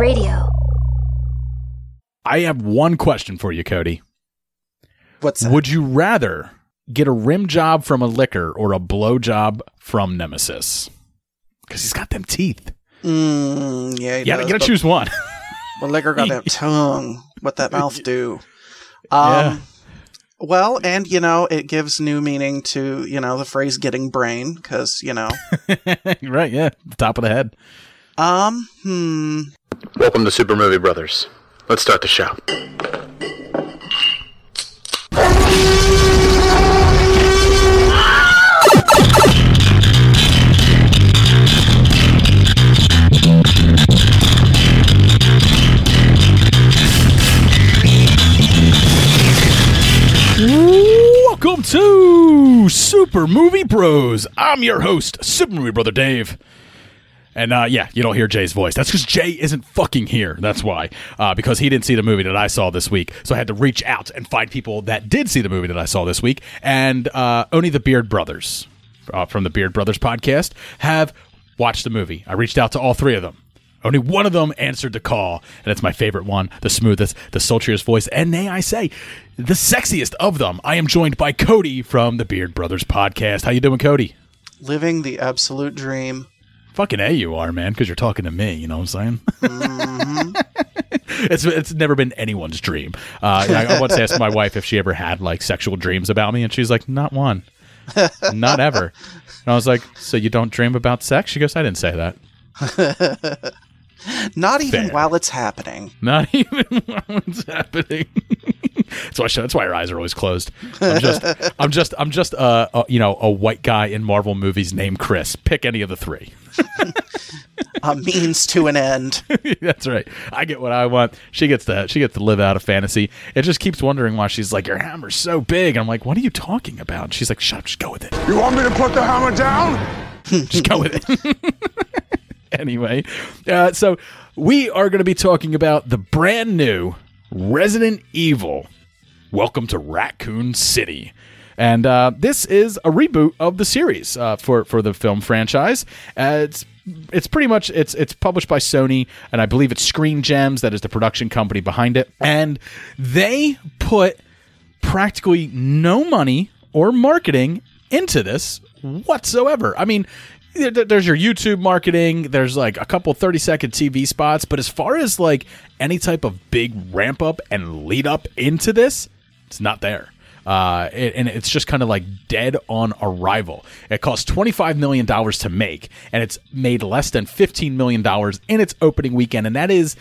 Radio. I have one question for you, Cody. What's that? Would you rather get a rim job from a Licker or a blow job from Nemesis? Because he's got them teeth. Mm, yeah, he Yeah, you does, gotta but- choose one. Well, Licker got that tongue. What that mouth do? Um, Yeah. Well, and you know, it gives new meaning to you know the phrase "getting brain" because you know. right, yeah. Top of the head. um. Hmm. Welcome to Super Movie Brothers. Let's start the show. Welcome to Super Movie Bros. I'm your host, Super Movie Brother Dave. And uh, yeah, you don't hear Jay's voice. That's because Jay isn't fucking here. That's why. Uh, because he didn't see the movie that I saw this week. So I had to reach out and find people that did see the movie that I saw this week. And uh, only the Beard Brothers uh, from the Beard Brothers podcast have watched the movie. I reached out to all three of them. Only one of them answered the call, and it's my favorite one, the smoothest, the sultriest voice, and may I say, the sexiest of them. I am joined by Cody from the Beard Brothers podcast. How you doing, Cody? Living the absolute dream. Fucking A, you are, man, because you're talking to me. You know what I'm saying? it's it's never been anyone's dream. Uh, I, I once asked my wife if she ever had like sexual dreams about me, and she's like, "Not one, not ever." And I was like, "So you don't dream about sex?" She goes, "I didn't say that. Not even Fair. while it's happening. Not even while it's happening." that's why she, that's why her eyes are always closed. I'm just I'm just I'm just uh, a you know a white guy in Marvel movies named Chris. Pick any of the three. A means to an end. That's right. I get what I want. She gets to she gets to live out a fantasy. It just keeps wondering why she's like, Your hammer's so big. And I'm like, What are you talking about? And she's like, Shut up, just go with it. You want me to put the hammer down? Just go with it. anyway, uh, so we are going to be talking about the brand new Resident Evil. Welcome to Raccoon City. And uh, this is a reboot of the series uh, for for the film franchise. Uh, it's it's pretty much it's it's published by Sony, and I believe it's Screen Gems that is the production company behind it. And they put practically no money or marketing into this whatsoever. I mean, there's your YouTube marketing, there's like a couple 30 second TV spots, but as far as like any type of big ramp up and lead up into this, it's not there. Uh, it- and it's just kind of like dead on arrival. It cost $25 million to make, and it's made less than $15 million in its opening weekend. And that is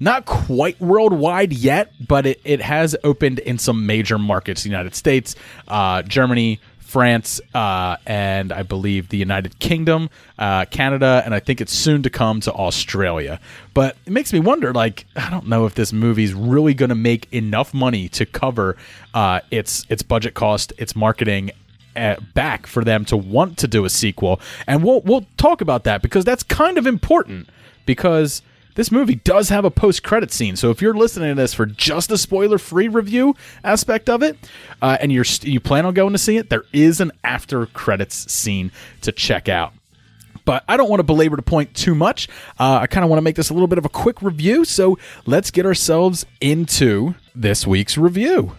not quite worldwide yet, but it, it has opened in some major markets the United States, uh, Germany, France, uh, and I believe the United Kingdom, uh, Canada, and I think it's soon to come to Australia. But it makes me wonder like, I don't know if this movie's really going to make enough money to cover uh, its, its budget cost, its marketing, uh, back for them to want to do a sequel, and we'll we'll talk about that because that's kind of important because this movie does have a post credit scene. So if you're listening to this for just a spoiler free review aspect of it, uh, and you're you plan on going to see it, there is an after credits scene to check out. But I don't want to belabor the point too much. Uh, I kind of want to make this a little bit of a quick review. So let's get ourselves into this week's review.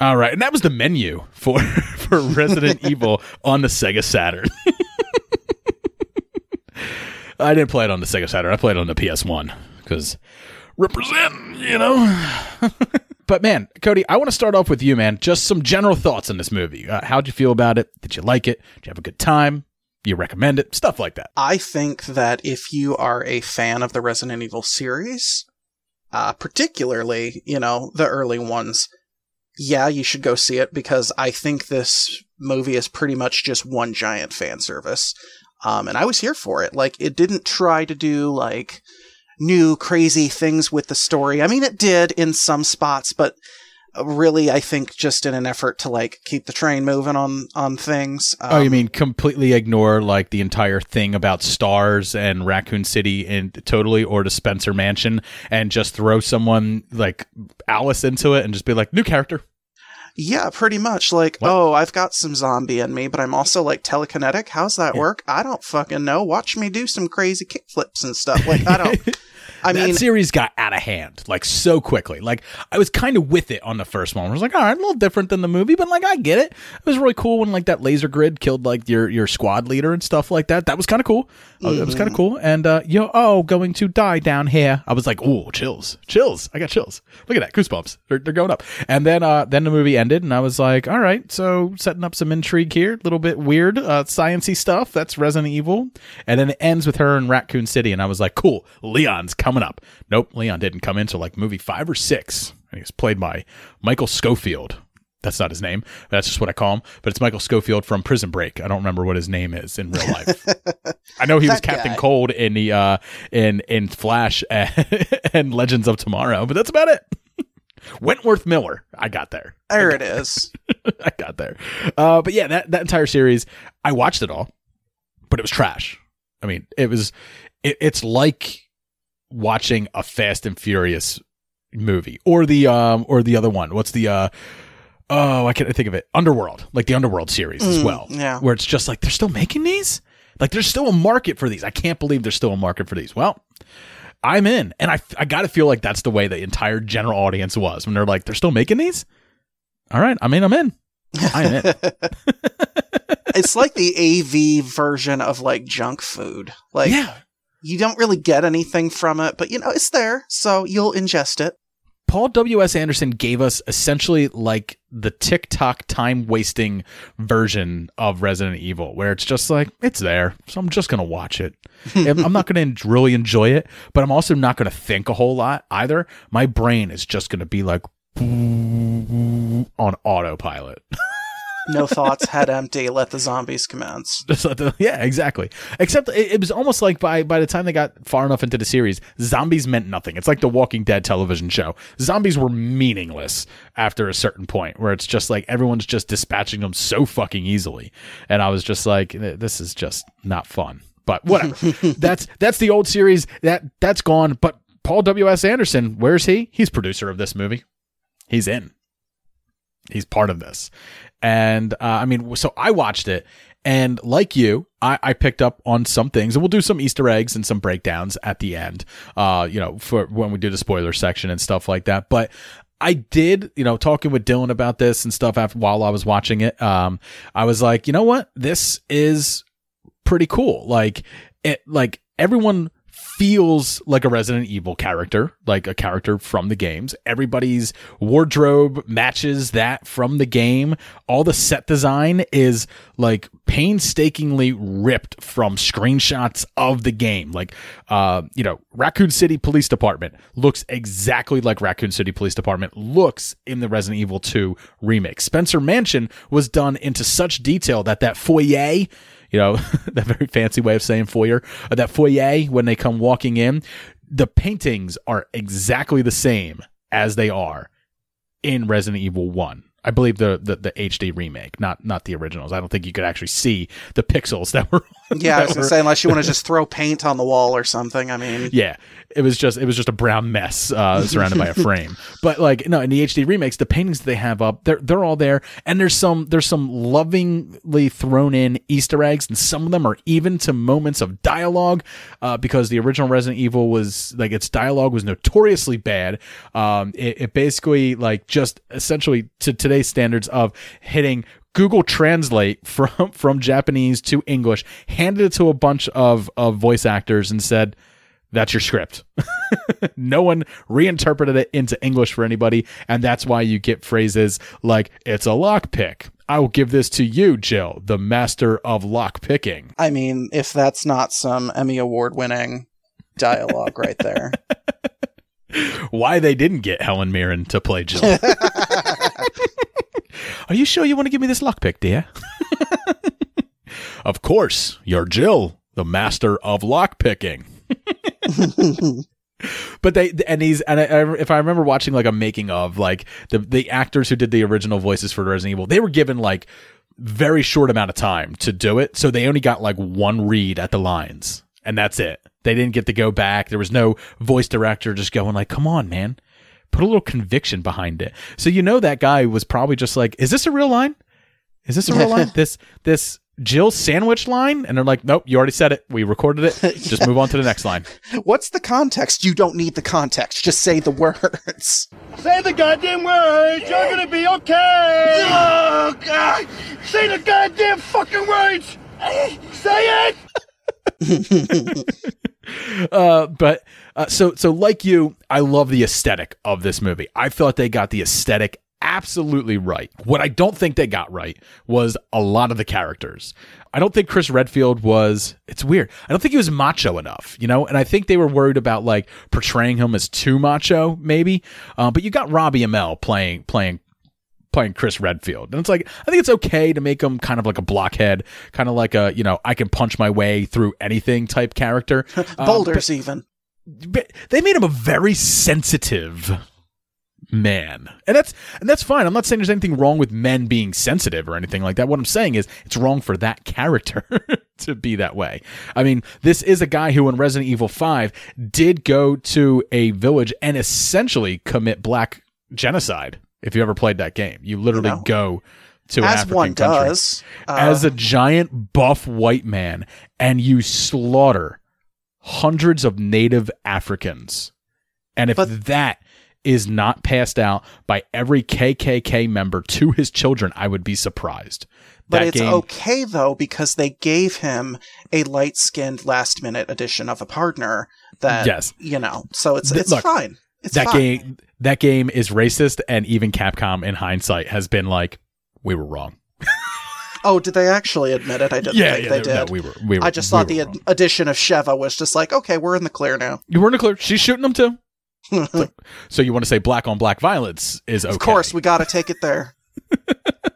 All right, and that was the menu for for Resident Evil on the Sega Saturn. I didn't play it on the Sega Saturn. I played it on the PS1 because represent, you know. but man, Cody, I want to start off with you, man. Just some general thoughts on this movie. Uh, how'd you feel about it? Did you like it? Did you have a good time? You recommend it? Stuff like that. I think that if you are a fan of the Resident Evil series, uh, particularly, you know, the early ones, yeah, you should go see it because I think this movie is pretty much just one giant fan service. Um, and I was here for it. Like, it didn't try to do, like, new crazy things with the story. I mean, it did in some spots, but really, I think just in an effort to like keep the train moving on on things. oh, you Um, mean completely ignore like the entire thing about stars and Raccoon City and totally, or to Spencer Mansion and just throw someone like Alice into it and just be like new character? Yeah, pretty much. Like, What? oh, I've got some zombie in me, but I'm also like telekinetic. How's that Yeah. work? I don't fucking know. Watch me do some crazy kickflips and stuff. Like, I don't. I that mean, series got out of hand like so quickly. Like I was kind of with it on the first one. I was like, all right, a little different than the movie, but like I get it. It was really cool when like that laser grid killed like your your squad leader and stuff like that. That was kind of cool. Uh, It was kind of cool. And uh, you know, oh, going to die down here. I was like, oh, chills, chills. I got chills. Look at that, goosebumps. They're, they're going up. And then uh, then the movie ended, and I was like, all right, so setting up some intrigue here, a little bit weird, uh, sciency stuff. That's Resident Evil, and then it ends with her in Raccoon City, and I was like, cool, Leon's coming up. Nope, Leon didn't come in until like movie five or six. And he's played by Michael Scofield. That's not his name. That's just what I call him. But it's Michael Scofield from Prison Break. I don't remember what his name is in real life. I know he was Captain guy. Cold in the uh in in Flash and, and Legends of Tomorrow, but that's about it. Wentworth Miller. I got there. there it is. I got there. Uh, but yeah, that that entire series, I watched it all, but it was trash. I mean, it was. It, it's like watching a Fast and Furious movie, or the um, or the other one. What's the uh? Oh, I can't think of it. Underworld, like the Underworld series as Mm, well. yeah. where it's just like they're still making these. Like there's still a market for these. I can't believe there's still a market for these. Well, I'm in, and I I got to feel like that's the way the entire general audience was when they're like they're still making these. All right, I mean I'm in. I'm in. it's like the AV version of like junk food. Like, yeah. You don't really get anything from it, but you know, it's there, so you'll ingest it. Paul W.S. Anderson gave us essentially like the TikTok time wasting version of Resident Evil, where it's just like, it's there. So I'm just going to watch it. I'm not going to really enjoy it, but I'm also not going to think a whole lot either. My brain is just going to be like on autopilot. No thoughts, head empty, let the zombies commence. The- yeah, exactly. Except it, it was almost like by by the time they got far enough into the series, zombies meant nothing. It's like the Walking Dead television show. Zombies were meaningless after a certain point, where it's just like everyone's just dispatching them so fucking easily, and I was just like, this is just not fun. But whatever. that's that's the old series. That that's gone. But Paul W S Anderson, where's he? He's producer of this movie. He's in. He's part of this. And uh, I mean, so I watched it, and like you, I, I picked up on some things, and we'll do some Easter eggs and some breakdowns at the end. Uh, you know, for when we do the spoiler section and stuff like that. But I did, you know, talking with Dylan about this and stuff after while I was watching it. Um, I was like, you know what, this is pretty cool. Like it, like everyone feels like a Resident Evil character, like a character from the games. Everybody's wardrobe matches that from the game. All the set design is like painstakingly ripped from screenshots of the game. Like, uh, you know, Raccoon City Police Department looks exactly like Raccoon City Police Department looks in the Resident Evil 2 remake. Spencer Mansion was done into such detail that that foyer you know, that very fancy way of saying foyer, uh, that foyer when they come walking in, the paintings are exactly the same as they are in Resident Evil 1. I believe the, the the HD remake, not not the originals. I don't think you could actually see the pixels that were. Yeah, I was gonna were- say unless you want to just throw paint on the wall or something. I mean, Yeah, it was just it was just a brown mess uh, surrounded by a frame. But like no, in the HD remakes, the paintings that they have up, they're they're all there, and there's some there's some lovingly thrown in Easter eggs, and some of them are even to moments of dialogue, uh, because the original Resident Evil was like its dialogue was notoriously bad. Um, it, it basically like just essentially to today's standards of hitting Google Translate from from Japanese to English, handed it to a bunch of of voice actors, and said, "That's your script." no one reinterpreted it into English for anybody, and that's why you get phrases like "It's a lockpick." I will give this to you, Jill, the master of lock picking. I mean, if that's not some Emmy award winning dialogue right there. Why they didn't get Helen Mirren to play Jill? Are you sure you want to give me this lockpick, dear? of course, you're Jill, the master of lockpicking. but they and he's and I, I, if I remember watching like a making of like the the actors who did the original voices for Resident Evil, they were given like very short amount of time to do it, so they only got like one read at the lines, and that's it. They didn't get to go back. There was no voice director just going like, "Come on, man." Put a little conviction behind it. So you know that guy was probably just like, "Is this a real line? Is this a real line? This this Jill sandwich line?" And they're like, "Nope, you already said it. We recorded it. Just move on to the next line." What's the context? You don't need the context. Just say the words. Say the goddamn words. You're gonna be okay. Oh God! Ah, say the goddamn fucking words. Say it. uh, but uh, so so like you, I love the aesthetic of this movie. I thought they got the aesthetic absolutely right. What I don't think they got right was a lot of the characters. I don't think Chris Redfield was. It's weird. I don't think he was macho enough, you know. And I think they were worried about like portraying him as too macho, maybe. Uh, but you got Robbie Amell playing playing playing Chris Redfield. And it's like I think it's okay to make him kind of like a blockhead, kind of like a, you know, I can punch my way through anything type character. Um, Boulders, even. but they made him a very sensitive man. And that's and that's fine. I'm not saying there's anything wrong with men being sensitive or anything like that. What I'm saying is it's wrong for that character to be that way. I mean, this is a guy who in Resident Evil 5 did go to a village and essentially commit black genocide. If you ever played that game, you literally You know, go to an As African one country does. Uh, as a giant buff white man and you slaughter hundreds of native Africans. And if But- that is not passed out by every KKK member to his children, I would be surprised. But that it's game, okay though because they gave him a light-skinned last-minute addition of a partner that Yes. you know. So it's Th- it's look, fine. It's that fine. game that game is racist and even Capcom in hindsight has been like we were wrong. Oh, did they actually admit it? I didn't Yeah, think yeah, they no, did. we were we were I just we thought were the ad- addition of Sheva was just like, okay, we're in the clear now. You were in the clear. She's shooting them too. So you want to say black on black violence is okay. Of course, we got to take it there.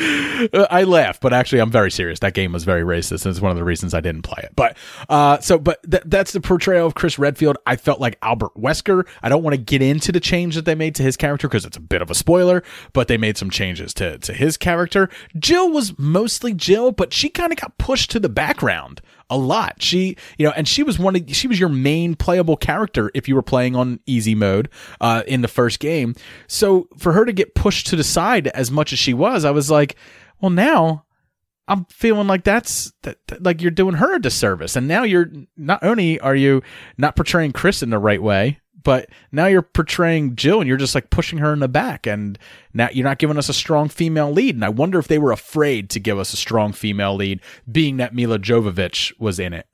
I laugh, but actually, I'm very serious. That game was very racist, and it's one of the reasons I didn't play it. But uh, so, but th- that's the portrayal of Chris Redfield. I felt like Albert Wesker. I don't want to get into the change that they made to his character because it's a bit of a spoiler. But they made some changes to to his character. Jill was mostly Jill, but she kind of got pushed to the background a lot. She, you know, and she was one of she was your main playable character if you were playing on easy mode uh, in the first game. So for her to get pushed to the side as much as she was, I was like, well, now I'm feeling like that's that, that- like you're doing her a disservice, and now you're not only are you not portraying Chris in the right way. But now you're portraying Jill and you're just like pushing her in the back and now you're not giving us a strong female lead. And I wonder if they were afraid to give us a strong female lead, being that Milla Jovovich was in it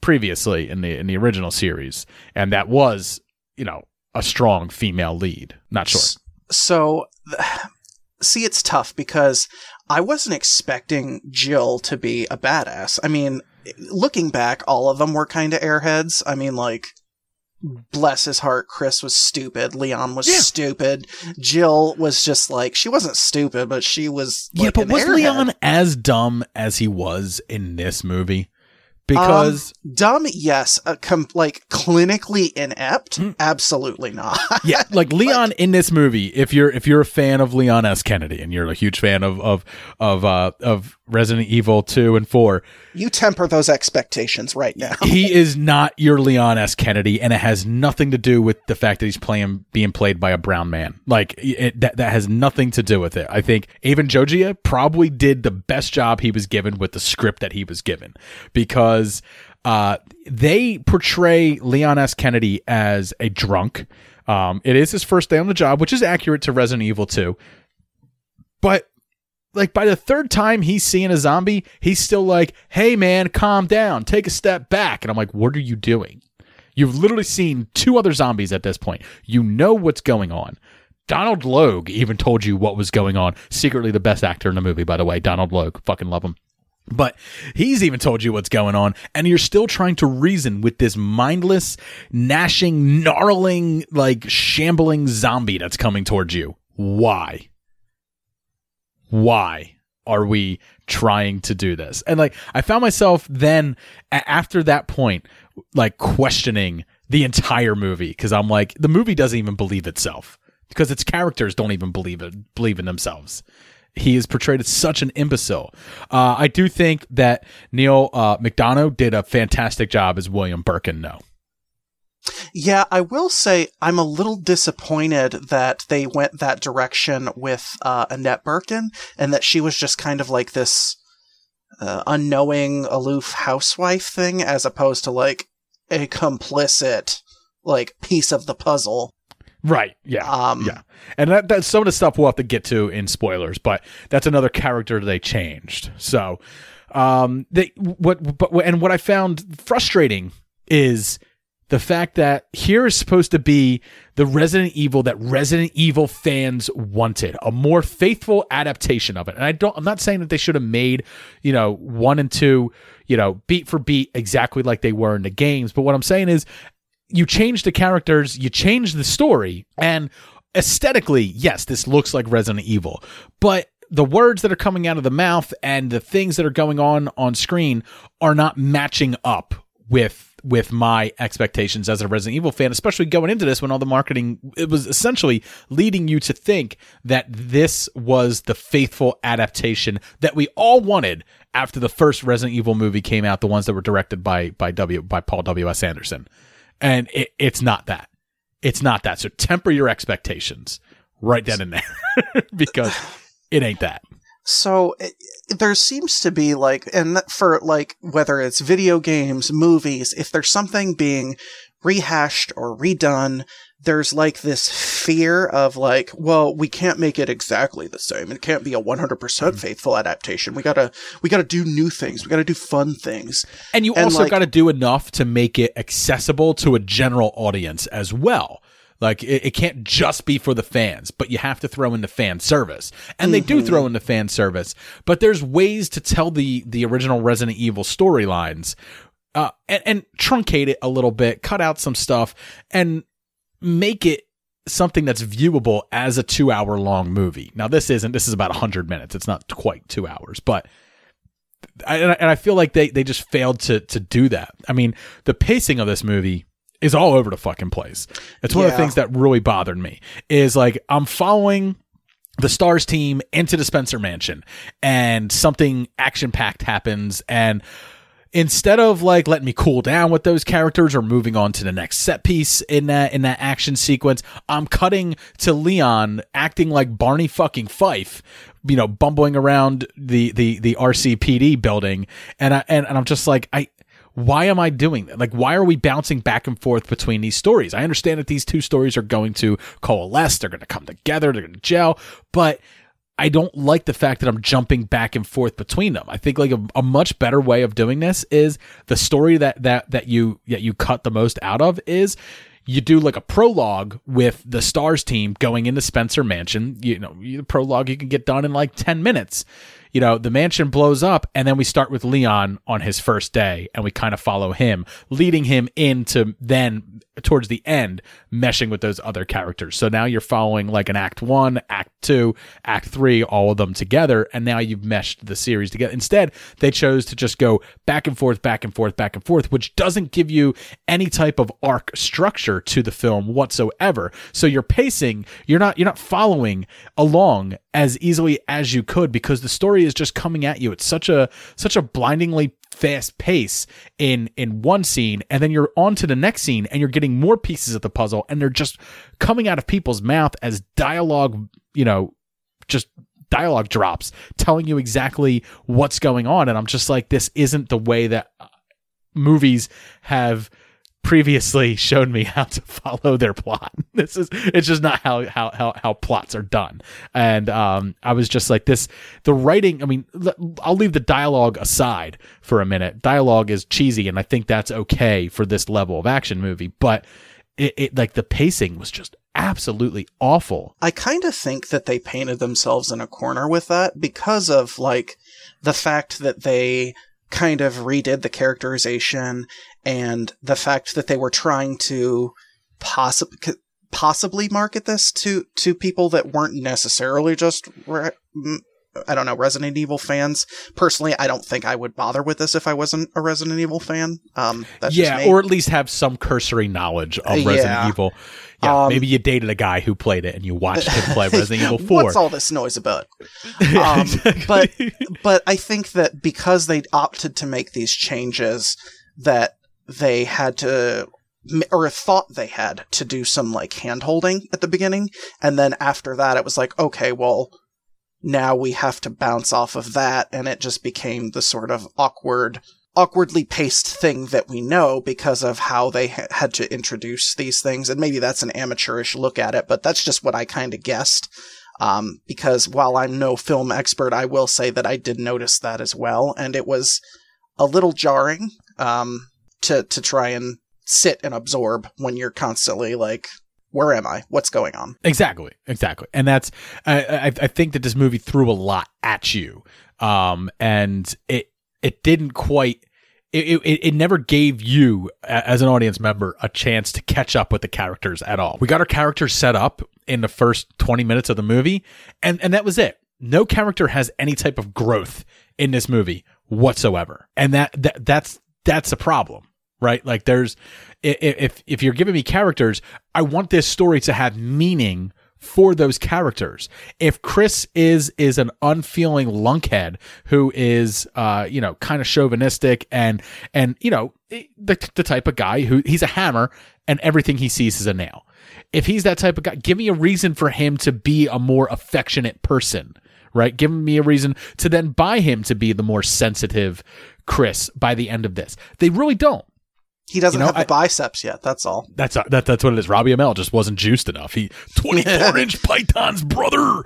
previously in the in the original series, and that was you know a strong female lead. Not sure. So, see, it's tough because I wasn't expecting Jill to be a badass. I mean, looking back, all of them were kind of airheads. I mean, like, bless his heart, Chris was stupid. Leon was Yeah. stupid. Jill was just like, she wasn't stupid, but she was. yeah, but was airhead. Leon as dumb as he was in this movie? Because Um, dumb, yes. Uh, com- like clinically inept, Hmm. absolutely not. yeah, like Leon in this movie. If you're if you're a fan of Leon S. Kennedy and you're a huge fan of of of uh, of Resident Evil two and four, you temper those expectations right now. he is not your Leon S. Kennedy, and it has nothing to do with the fact that he's playing being played by a brown man. Like it, that that has nothing to do with it. I think Avan Jogia probably did the best job he was given with the script that he was given because uh, they portray Leon S. Kennedy as a drunk. Um, it is his first day on the job, which is accurate to Resident Evil 2. But like by the third time he's seeing a zombie, he's still like, "Hey man, calm down, take a step back." And I'm like, "What are you doing?" You've literally seen two other zombies at this point. You know what's going on. Donal Logue even told you what was going on. Secretly the best actor in the movie, by the way. Donal Logue, fucking love him. But he's even told you what's going on, and you're still trying to reason with this mindless, gnashing, gnarling, like shambling zombie that's coming towards you. Why? Why are we trying to do this? And like, I found myself then, after that point, like questioning the entire movie because I'm like the movie doesn't even believe itself because its characters don't even believe it believe in themselves. He is portrayed as such an imbecile. Uh, I do think that Neal uh, McDonough did a fantastic job as William Birkin. No, Yeah, I will say I'm a little disappointed that they went that direction with uh, Annette Birkin and that she was just kind of like this uh, unknowing, aloof housewife thing as opposed to like a complicit like piece of the puzzle. right? Yeah, Um, yeah, and that, that's some of the stuff we'll have to get to in spoilers, but that's another character they changed. So, um, they what, but and what I found frustrating is the fact that here is supposed to be the Resident Evil that Resident Evil fans wanted, a more faithful adaptation of it. And I don't, I'm not saying that they should have made, you know, one and two, you know, beat for beat exactly like they were in the games. But what I'm saying is, you change the characters, you change the story, and aesthetically, yes, this looks like Resident Evil, but the words that are coming out of the mouth and the things that are going on on screen are not matching up with with my expectations as a Resident Evil fan, especially going into this when all the marketing it was essentially leading you to think that this was the faithful adaptation that we all wanted after the first Resident Evil movie came out, the ones that were directed by by W by Paul W S Anderson, and it, it's not that. It's not that. So temper your expectations right then and there because it ain't that. So it, there seems to be like, and for like whether it's video games, movies, if there's something being rehashed or redone, there's like this fear of like, well, we can't make it exactly the same. It can't be a 100% mm-hmm. faithful adaptation. We gotta, we gotta do new things. We gotta do fun things. And you And, also like- got to do enough to make it accessible to a general audience as well. Like it, it can't just be for the fans, but you have to throw in the fan service, and they do throw in the fan service. But there's ways to tell the the original Resident Evil storylines, uh, and, and truncate it a little bit, cut out some stuff, and make it something that's viewable as a two hour long movie. Now this isn't. This is about hundred minutes. It's not quite two hours, but I- and I feel like they they just failed to to do that. I mean, the pacing of this movie is all over the fucking place. It's one of the things that really bothered me. Is like I'm following the Stars team into the Spencer Mansion, and something action packed happens, and instead of like letting me cool down with those characters or moving on to the next set piece in that in that action sequence, I'm cutting to Leon acting like Barney fucking Fife, you know, bumbling around the the the RCPD building, and I and, and I'm just like I. Why am I doing that? Like, why are we bouncing back and forth between these stories? I understand that these two stories are going to coalesce, they're going to come together, they're going to gel, but I don't like the fact that I'm jumping back and forth between them. I think like a, a much better way of doing this is the story that that that you that you cut the most out of is you do like a prologue with the stars team going into Spencer Mansion. You know, the prologue you can get done in like 10 minutes. You know, the mansion blows up and then we start with Leon on his first day and we kind of follow him, leading him into then towards the end meshing with those other characters. So now you're following like an act 1, act 2, act 3 all of them together and now you've meshed the series together. Instead, they chose to just go back and forth, back and forth, back and forth, which doesn't give you any type of arc structure to the film whatsoever. So you're pacing, you're not you're not following along as easily as you could because the story is just coming at you at such a such a blindingly fast pace in in one scene and then you're on to the next scene and you're getting more pieces of the puzzle and they're just coming out of people's mouth as dialogue you know just dialogue drops telling you exactly what's going on. And i'm just like this isn't the way that uh, movies have previously shown me how to follow their plot. This is it's just not how how how, how plots are done. And um I was just like this the writing, I mean I'll leave the dialogue aside for a minute. Dialogue is cheesy and I think that's okay for this level of action movie, but it, it like the pacing was just absolutely awful. I kind of think that they painted themselves in a corner with that because of like the fact that they kind of redid the characterization and the fact that they were trying to possibly possibly market this to to people that weren't necessarily just re- I don't know, Resident Evil fans. Personally, I don't think I would bother with this if I wasn't a Resident Evil fan. Um, that's yeah, or at least have some cursory knowledge of Resident Yeah. Evil. Yeah, Um, maybe you dated a guy who played it and you watched him play Resident Evil 4. What's all this noise about? Yeah, Um, exactly. but but I think that because they opted to make these changes, that they had to or thought they had to do some like hand holding at the beginning, and then after that, it was like, okay, well, now we have to bounce off of that, and it just became the sort of awkward. Awkwardly paced thing that we know because of how they ha- had to introduce these things, and maybe that's an amateurish look at it, but that's just what I kind of guessed. Um, because while I'm no film expert, I will say that I did notice that as well, and it was a little jarring um, to to try and sit and absorb when you're constantly like, "Where am I? What's going on?" Exactly, exactly, and that's I, I I think that this movie threw a lot at you, um, and it it didn't quite. It, it, it never gave you, as an audience member, a chance to catch up with the characters at all. We got our characters set up in the first 20 minutes of the movie, and, and that was it. No character has any type of growth in this movie whatsoever. And that, that that's that's a problem right? Like there's if if you're giving me characters, I want this story to have meaning for those characters. If Chris is is an unfeeling lunkhead who is uh you know kind of chauvinistic and and you know the the type of guy who he's a hammer and everything he sees is a nail. If he's that type of guy, give me a reason for him to be a more affectionate person right? Give me a reason to then buy him to be the more sensitive Chris by the end of this. They really don't. He doesn't You know, have the I- biceps yet. That's all. That's that, that's what it is. Robbie Amell just wasn't juiced enough. He 24 inch pythons, brother.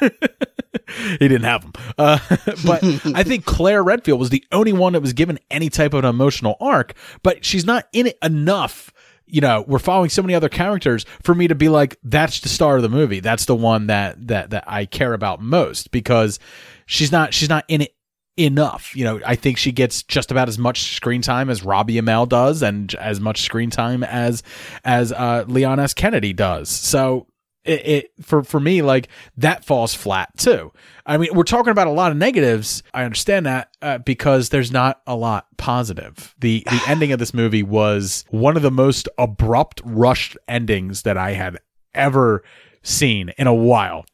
he didn't have them. Uh, but I think Claire Redfield was the only one that was given any type of an emotional arc, but she's not in it enough. You know, we're following so many other characters for me to be like, that's the star of the movie. That's the one that that that I care about most because she's not she's not in it enough. You know, I think she gets just about as much screen time as Robbie Amell does, and as much screen time as as uh, Leon S. Kennedy does. So it, it for for me like that falls flat too. I mean, we're talking about a lot of negatives. I understand that uh, because there's not a lot positive. The the ending of this movie was one of the most abrupt, rushed endings that I had ever seen in a while.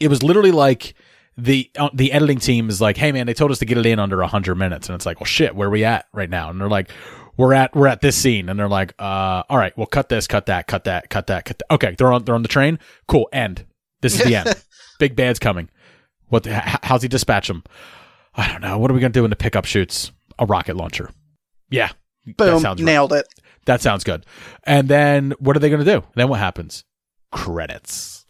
It was literally like the uh, the editing team is like, "Hey man, they told us to get it in under 100 minutes." And it's like, "Well shit, where are we at right now?" And they're like, "We're at we're at this scene." And they're like, "Uh, all right, well cut this, cut that, cut that, cut that, cut that." Okay, they're on they're on the train. Cool, end. This is the end. Big bad's coming. What the, h- how's he dispatch them? I don't know. What are we going to do in the pickup shoots? A rocket launcher. Yeah. that Boom, sounds right. nailed it. That sounds good. And then what are they going to do? Then what happens? Credits.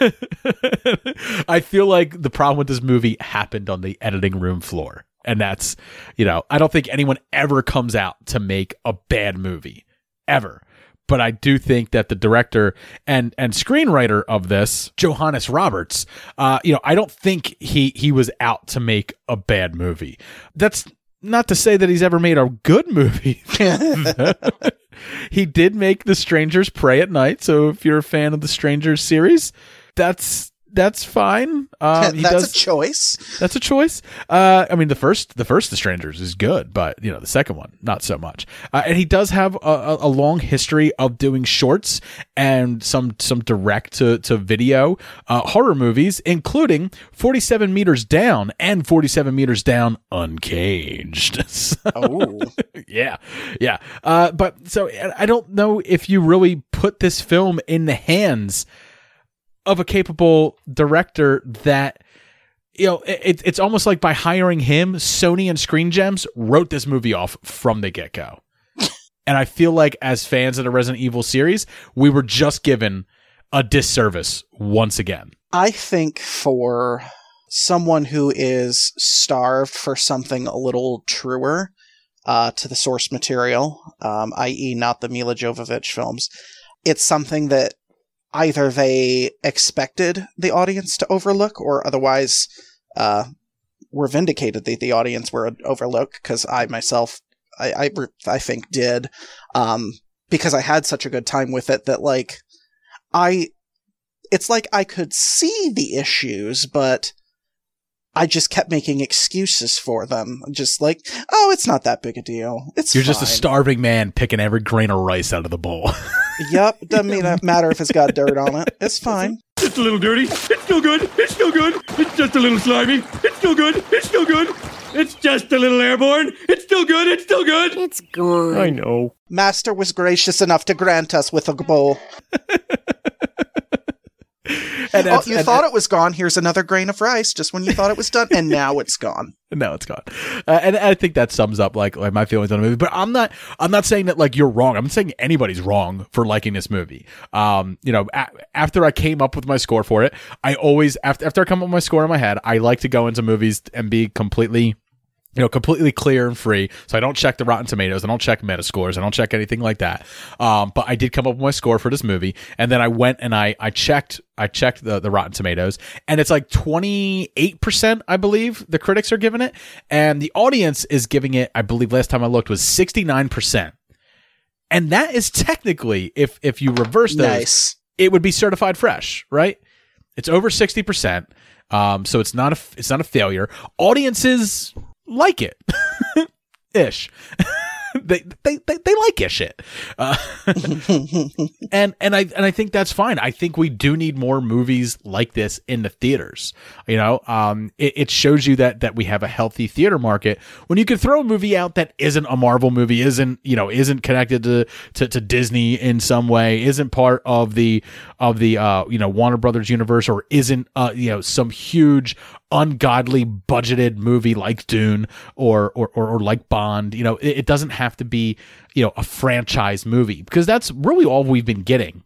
I feel like the problem with this movie happened on the editing room floor. And that's, you know, I don't think anyone ever comes out to make a bad movie ever. But I do think that the director and and screenwriter of this, Johannes Roberts, uh, you know, I don't think he he was out to make a bad movie. That's not to say that he's ever made a good movie. he did make The Strangers Prey at Night, so if you're a fan of the Strangers series, that's that's fine. Um, he That's does, a choice. that's a choice. Uh, I mean, the first, the first, The Strangers is good, but you know, the second one, not so much. Uh, and he does have a, a, long history of doing shorts and some some direct to to video uh, horror movies, including Forty Seven Meters Down and Forty Seven Meters Down Uncaged. So- Oh, yeah, yeah. Uh, but so I I don't know if you really put this film in the hands of a capable director that you know it, it's almost like by hiring him sony and screen gems wrote this movie off from the get-go and i feel like as fans of the resident evil series we were just given a disservice once again I think for someone who is starved for something a little truer uh, to the source material, um, i.e., not the Milla Jovovich films, it's something that either they expected the audience to overlook or otherwise uh, were vindicated that the audience were overlooked because I myself, I, I, I think, did. Um, because I had such a good time with it that, like, I it's like I could see the issues, but I just kept making excuses for them. Just like, oh, it's not that big a deal. It's You're just a starving man picking every grain of rice out of the bowl. Yep, doesn't mean that matter if it's got dirt on it. It's fine. It's a little dirty. It's still good. It's still good. It's just a little slimy. It's still good. It's still good. It's just a little airborne. It's still good. It's still good. It's gone. I know. Master was gracious enough to grant us with a bowl. and Oh, you and- thought it was gone. Here's another grain of rice, just when you thought it was done, and now it's gone. now it's gone. Uh, and I think that sums up like, like my feelings on the movie. But I'm not I'm not saying that like you're wrong. I'm not saying anybody's wrong for liking this movie. Um, you know, a- after I came up with my score for it, I always after after I come up with my score in my head, I like to go into movies and be completely you know, completely clear and free. So I don't check the Rotten Tomatoes. I don't check Metascores. I don't check anything like that. Um, but I did come up with my score for this movie, and then I went and I I checked I checked the the Rotten Tomatoes, and it's like twenty eight percent, I believe, the critics are giving it, and the audience is giving it. I believe last time I looked was sixty nine percent, and that is technically if if you reverse those, Nice. it would be certified fresh, right? It's over sixty percent, um, so it's not a it's not a failure. Audiences like it, ish. they, they they they like ish it, uh, and and I and I think that's fine. I think we do need more movies like this in the theaters. You know, um, it, it shows you that that we have a healthy theater market when you can throw a movie out that isn't a Marvel movie, isn't you know, isn't connected to to, to Disney in some way, isn't part of the of the uh you know Warner Brothers universe, or isn't uh you know some huge ungodly budgeted movie like Dune or or or, or like Bond. You know, it, it doesn't have to be you know a franchise movie because that's really all we've been getting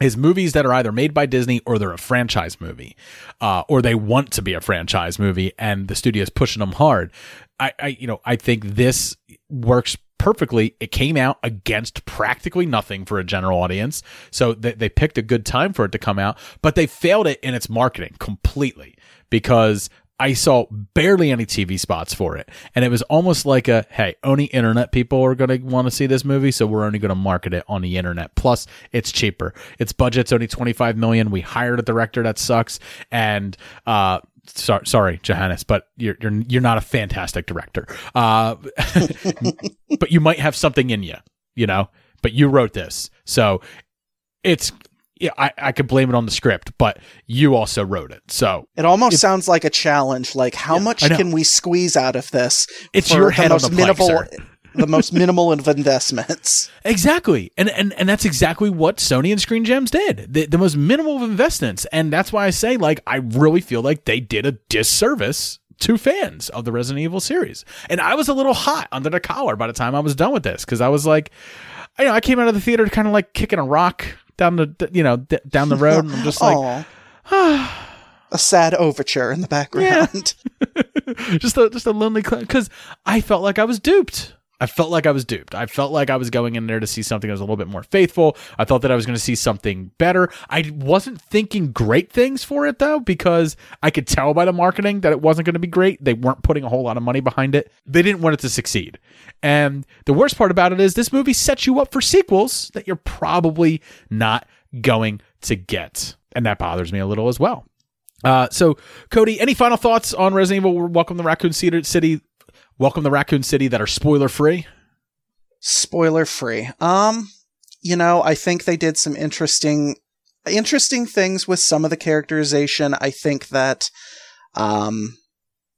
is movies that are either made by Disney or they're a franchise movie, uh, or they want to be a franchise movie, and the studio's pushing them hard. I, I, you know, I think this works perfectly. It came out against practically nothing for a general audience, so they, they picked a good time for it to come out, but they failed it in its marketing completely because I saw barely any TV spots for it. And it was almost like a, hey, only internet people are going to want to see this movie, so we're only going to market it on the internet. Plus, it's cheaper. Its budget's only 25 million. We hired a director that sucks and uh Sorry, sorry, Johannes, but you're you're you're not a fantastic director. Uh, but you might have something in you, you know. But you wrote this, so it's yeah. I I could blame it on the script, but you also wrote it, so It almost sounds like a challenge. Like, how much can we squeeze out of this? It's your the head on most the plank, minimal. The most minimal of investments. Exactly. And and and that's exactly what Sony and Screen Gems did. The, the most minimal of investments. And that's why I say like I really feel like they did a disservice to fans of the Resident Evil series. And I was a little hot under the collar by the time I was done with this cuz I was like you know, I came out of the theater kind of like kicking a rock down the you know, d- down the road and I'm just like a sad overture in the background. just a just a lonely because I felt like I was duped. I felt like I was duped. I felt like I was going in there to see something that was a little bit more faithful. I thought that I was going to see something better. I wasn't thinking great things for it though, because I could tell by the marketing that it wasn't going to be great. They weren't putting a whole lot of money behind it. They didn't want it to succeed. And the worst part about it is this movie sets you up for sequels that you're probably not going to get. And that bothers me a little as well. Uh, so, Cody, any final thoughts on Resident Evil Welcome to Raccoon City? Welcome to Raccoon City that are spoiler free? Spoiler free. Um, you know, I think they did some interesting, interesting things with some of the characterization. I think that, um,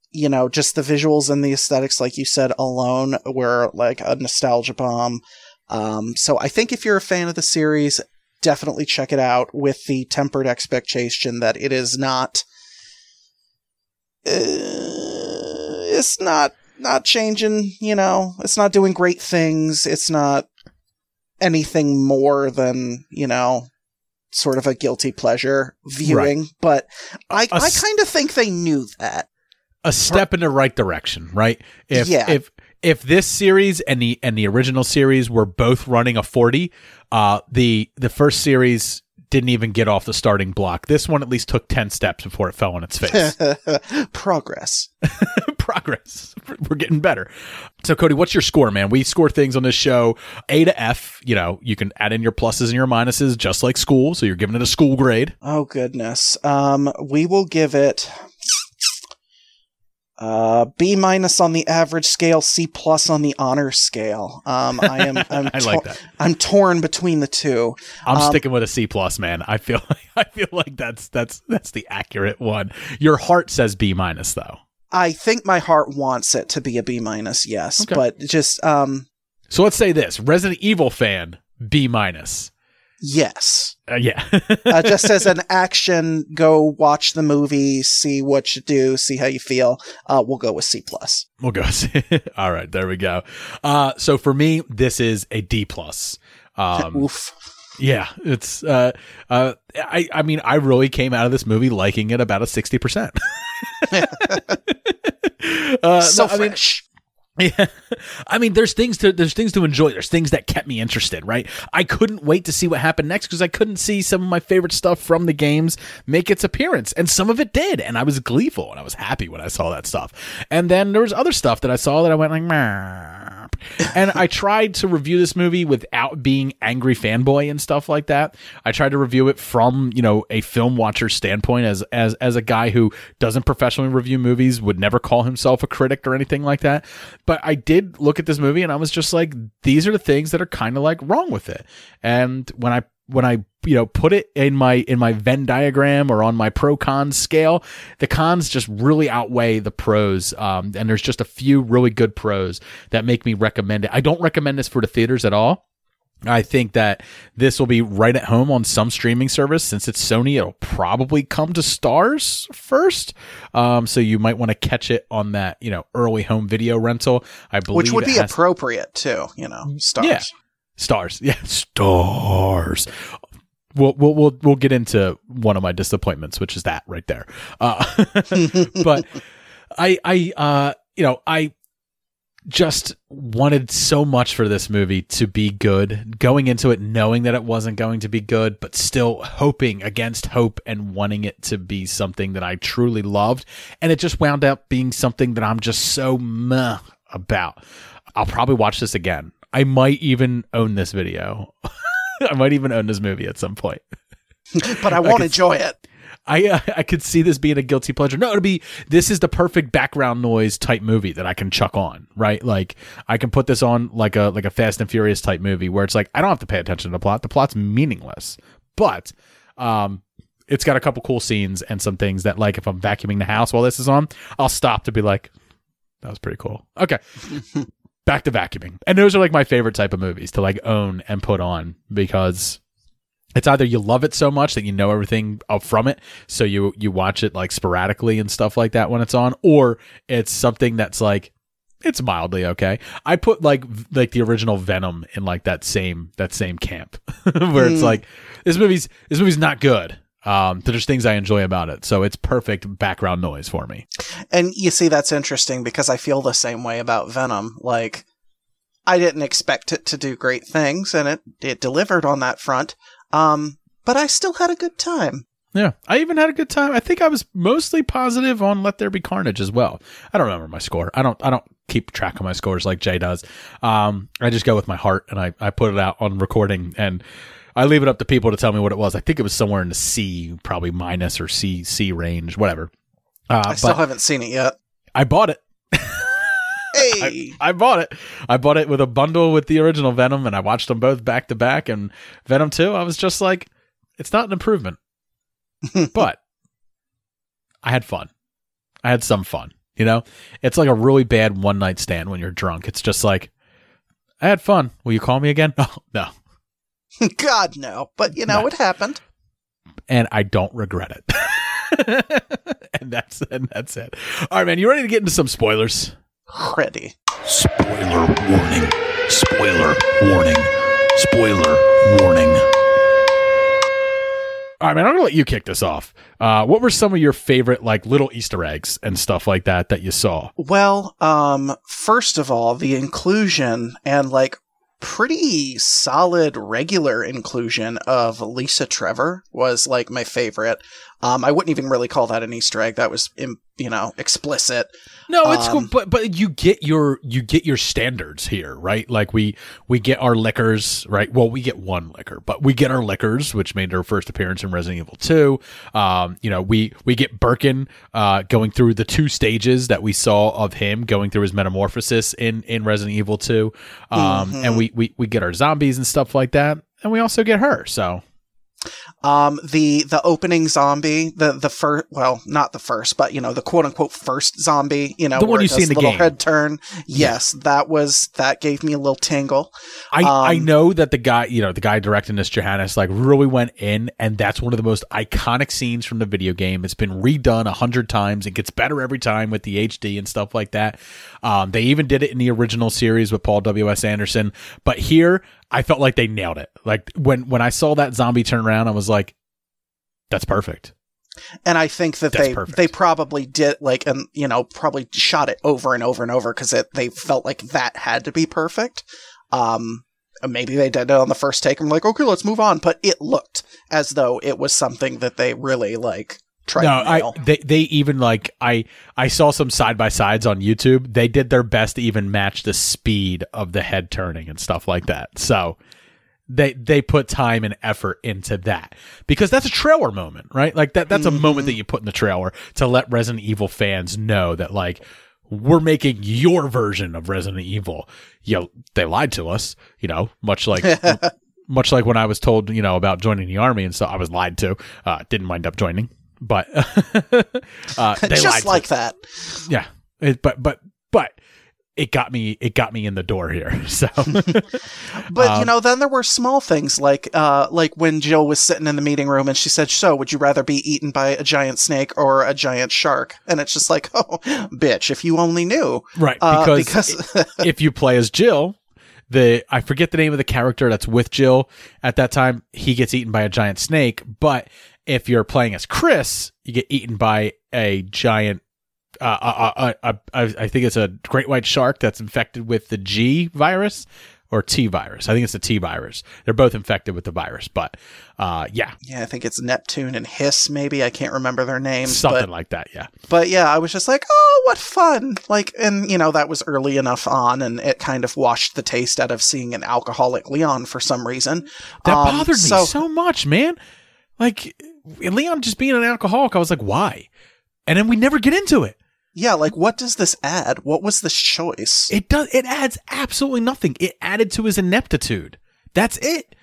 you know, just the visuals and the aesthetics, like you said, alone were like a nostalgia bomb. Um, so I think if you're a fan of the series, definitely check it out with the tempered expectation that it is not, uh, it's not not changing, you know, it's not doing great things. It's not anything more than, you know, sort of a guilty pleasure viewing. But I, A I s- kind of think they knew that. A step in the right direction, right? If Yeah. if if this series and the and the original series were both running a 40, uh the the first series didn't even get off the starting block. This one at least took 10 steps before it fell on its face. Progress. progress. We're getting better. So, Cody, what's your score, man? We score things on this show A to F. You know, you can add in your pluses and your minuses just like school. So you're giving it a school grade. Oh goodness. Um, we will give it uh, B minus on the average scale, C plus on the honor scale. Um, I am. I'm I like that. I'm torn between the two. I'm Um, sticking with a C plus, man. I feel I feel like that's that's that's the accurate one. Your heart says B minus though. I think my heart wants it to be a B minus. Yes, Okay. but just um, So let's say this: Resident Evil fan, B minus. yes. Uh, yeah. uh, just as an action, go watch the movie, see what you do, see how you feel. Uh, we'll go with C plus. We'll go. All right, there we go. Uh, so for me, this is a D plus. Um, Oof. yeah, it's. Uh, uh, I. I mean, I really came out of this movie liking it about a sixty percent. uh, so no, I mean, fresh. Yeah. I mean, there's things to there's things to enjoy. There's things that kept me interested, right? I couldn't wait to see what happened next because I couldn't see some of my favorite stuff from the games make its appearance, and some of it did, and I was gleeful and I was happy when I saw that stuff. And then there was other stuff that I saw that I went like, "Meh." and I tried to review this movie without being angry fanboy and stuff like that. I tried to review it from you know a film watcher standpoint, as as as a guy who doesn't professionally review movies, would never call himself a critic or anything like that. But I did look at this movie and I was just like, these are the things that are kind of like wrong with it. And when I when I you know put it in my in my Venn diagram or on my pro con scale, the cons just really outweigh the pros. Um, and there's just a few really good pros that make me recommend it. I don't recommend this for the theaters at all. I think that this will be right at home on some streaming service. Since it's Sony, it'll probably come to Starz first. Um, so you might want to catch it on that, you know, early home video rental. I believe Which would be has- appropriate too, you know, stars. Yeah. Stars. Yeah, stars. We'll, we'll we'll we'll get into one of my disappointments, which is that right there. Uh, but I I uh you know I just wanted so much for this movie to be good, going into it knowing that it wasn't going to be good, but still hoping against hope and wanting it to be something that I truly loved. And it just wound up being something that I'm just so meh about. I'll probably watch this again. I might even own this video. I might even own this movie at some point. But I won't enjoy it. I uh, I could see this being a guilty pleasure. No, it'll be this is the perfect background noise type movie that I can chuck on, right? Like I can put this on like a like a Fast and Furious type movie where it's like I don't have to pay attention to the plot. The plot's meaningless, but um, it's got a couple cool scenes and some things that like if I'm vacuuming the house while this is on, I'll stop to be like, that was pretty cool. Okay. Back to vacuuming. And those are like my favorite type of movies to like own and put on because it's either you love it so much that you know everything from it so you you watch it like sporadically and stuff like that when it's on or it's something that's like it's mildly okay i put like like the original venom in like that same that same camp where it's Mm. like this movie's this movie's not good um there's things i enjoy about it so it's perfect background noise for me And you see, that's interesting because I feel the same way about Venom. Like, I didn't expect it to do great things, and it, it delivered on that front. Um, but I still had a good time. Yeah, I even had a good time. I think I was mostly positive on Let There Be Carnage as well. I don't remember my score. I don't. I don't keep track of my scores like Jay does. Um, I just go with my heart and I I put it out on recording and I leave it up to people to tell me what it was. I think it was somewhere in the C, probably minus or C C range, whatever. Uh, I still haven't seen it yet. I bought it. Hey! I bought it. I bought it with a bundle with the original Venom, and I watched them both back to back. And Venom Two, I was just like, it's not an improvement, but I had fun. I had some fun. You know, it's like a really bad one night stand when you're drunk. It's just like, I had fun. Will you call me again? Oh no, God, no. But, you know, No. it happened. and I don't regret it. and that's and that's it. All right, man. You ready to get into some spoilers? Ready. Spoiler warning. Spoiler warning. Spoiler warning. All right, man, I'm gonna let you kick this off. Uh, what were some of your favorite like little Easter eggs and stuff like that that you saw? Well, um, first of all, the inclusion and like pretty solid regular inclusion of Lisa Trevor was like my favorite. Um, I wouldn't even really call that an Easter egg. That was, im- you know, explicit. No, it's cool, Um, but but you get your you get your standards here, right? Like we we get our Lickers, right? Well, we get one Licker, but we get our Lickers, which made their first appearance in Resident Evil Two. Um, you know, we we get Birkin uh, going through the two stages that we saw of him going through his metamorphosis in in Resident Evil Two, um, and we, we we get our zombies and stuff like that, and we also get her. So Um, the the opening zombie, the the first, well, not the first, but you know, the quote unquote first zombie, you know, The one you see in the little game. head turn. Yes, that was that gave me a little tingle. I, I Um, know that the guy, you know, the guy directing this, Johannes, like really went in, and that's one of the most iconic scenes from the video game. It's been redone a hundred times. It gets better every time with the HD and stuff like that. Um, they even did it in the original series with Paul W S Anderson, but here I felt like they nailed it. Like when when I saw that zombie turn around, I was like, "That's perfect." And I think that That's they perfect. they probably did like and you know probably shot it over and over and over because they felt like that had to be perfect. Um, maybe they did it on the first take. I'm like, okay, let's move on. But it looked as though it was something that they really like no, I they they even like I I saw some side by sides on YouTube. They did their best to even match the speed of the head turning and stuff like that. So they they put time and effort into that because that's a trailer moment, right? Like that that's a moment that you put in the trailer to let Resident Evil fans know that like we're making your version of Resident Evil. You know, they lied to us, you know, much like much like when I was told, you know, about joining the army and so I was lied to. Uh, didn't wind up joining, but uh, they Just like that. yeah, it, but but but it got me it got me in the door here. So But Um, you know, then there were small things like uh like when Jill was sitting in the meeting room and she said, "So, would you rather be eaten by a giant snake or a giant shark?" And it's just like, "Oh, bitch, if you only knew." right Uh, because, because if you play as Jill, the I forget the name of the character that's with Jill at that time, he gets eaten by a giant snake. But if you're playing as Chris, you get eaten by a giant. Uh, uh, uh, uh, I think it's a great white shark that's infected with the G virus or T virus. I think it's the T virus. They're both infected with the virus, but uh, yeah, yeah, I think it's Neptune and Hiss maybe. I can't remember their names, something but like that. Yeah. but yeah, I was just like, "Oh, what fun." Like and you know, that was early enough on and it kind of washed the taste out of seeing an alcoholic Leon for some reason. That Um, bothered me so- so, much, man. Like Leon just being an alcoholic, I was like, why? And then we never get into it. Yeah, like what does this add? What was this choice? It does. It adds absolutely nothing. It added to his ineptitude. That's it.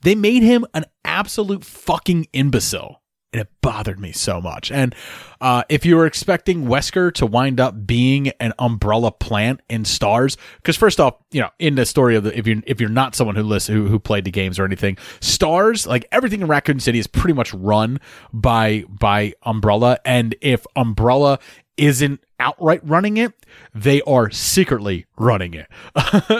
They made him an absolute fucking imbecile. And it bothered me so much. And uh, if you were expecting Wesker to wind up being an umbrella plant in Stars, because first off, you know, in the story of the, if you if you're not someone who listen who, who played the games or anything, Stars like everything in Raccoon City is pretty much run by by Umbrella, and if Umbrella isn't outright running it, they are secretly running it.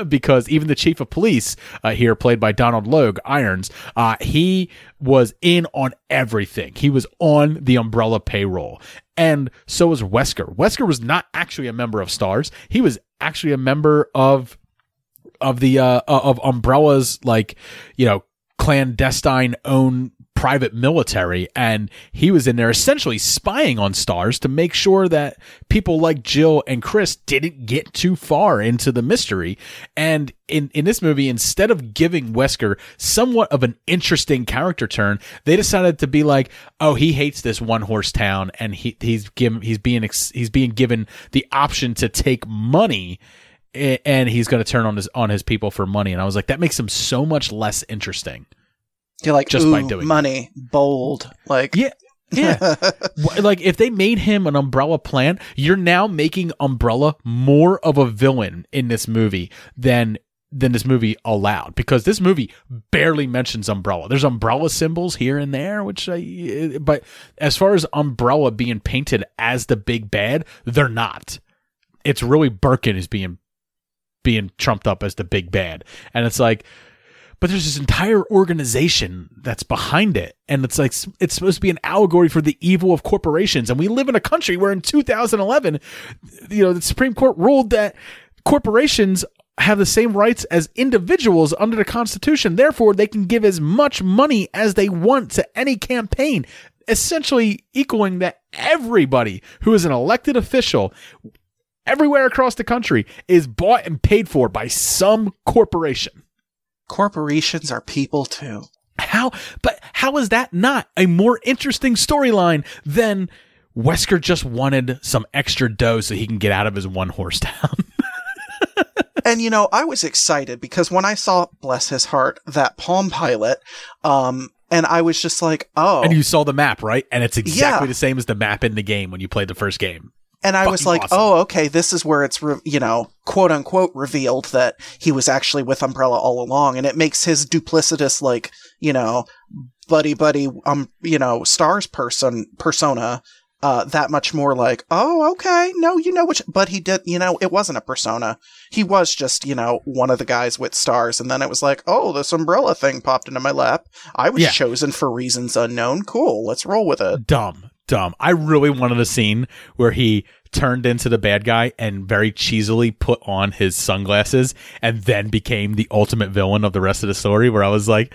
because even the chief of police uh, here, played by Donal Logue Irons, uh, he was in on everything. He was on the umbrella payroll. And so was Wesker. Wesker was not actually a member of Stars. He was actually a member of of the uh of Umbrella's like, you know, clandestine own private military and he was in there essentially spying on stars to make sure that people like Jill and Chris didn't get too far into the mystery. And in in this movie instead of giving Wesker somewhat of an interesting character turn they decided to be like oh he hates this one horse town and he he's given he's being he's being given the option to take money and he's going to turn on his on his people for money. And I was like that makes him so much less interesting You're like, just by doing it." money, bold. Like, Yeah. Yeah. Like if they made him an umbrella plant, you're now making Umbrella more of a villain in this movie than than this movie allowed because this movie barely mentions umbrella. There's umbrella symbols here and there which I eh, but as far as umbrella being painted as the big bad, they're not. It's really Birkin who's being being trumped up as the big bad. And it's like but there's this entire organization that's behind it. And it's like it's supposed to be an allegory for the evil of corporations. And we live in a country where in 2011 you know the supreme court ruled that corporations have the same rights as individuals under the constitution. Therefore they can give as much money as they want to any campaign essentially equaling that everybody who is an elected official everywhere across the country is bought and paid for by some corporation. Corporations are people too. How, but how is that not a more interesting storyline than Wesker just wanted some extra dough so he can get out of his one horse town? And you know, I was excited because when I saw, bless his heart, that Palm Pilot, um, and I was just like, oh, and you saw the map, right? And it's exactly Yeah. the same as the map in the game when you played the first game. And I was like, awesome. oh, okay, this is where it's, re- you know, quote unquote revealed that he was actually with Umbrella all along. And it makes his duplicitous, like, you know, buddy buddy, um, you know, stars person, persona, uh, that much more like, oh, okay, no, you know which, but he did, you know, it wasn't a persona. He was just, you know, one of the guys with stars. And then it was like, oh, this umbrella thing popped into my lap. I was Yeah. chosen for reasons unknown. Cool. Let's roll with it. Dumb, dumb. I really wanted a scene where he turned into the bad guy and very cheesily put on his sunglasses and then became the ultimate villain of the rest of the story. Where I was like,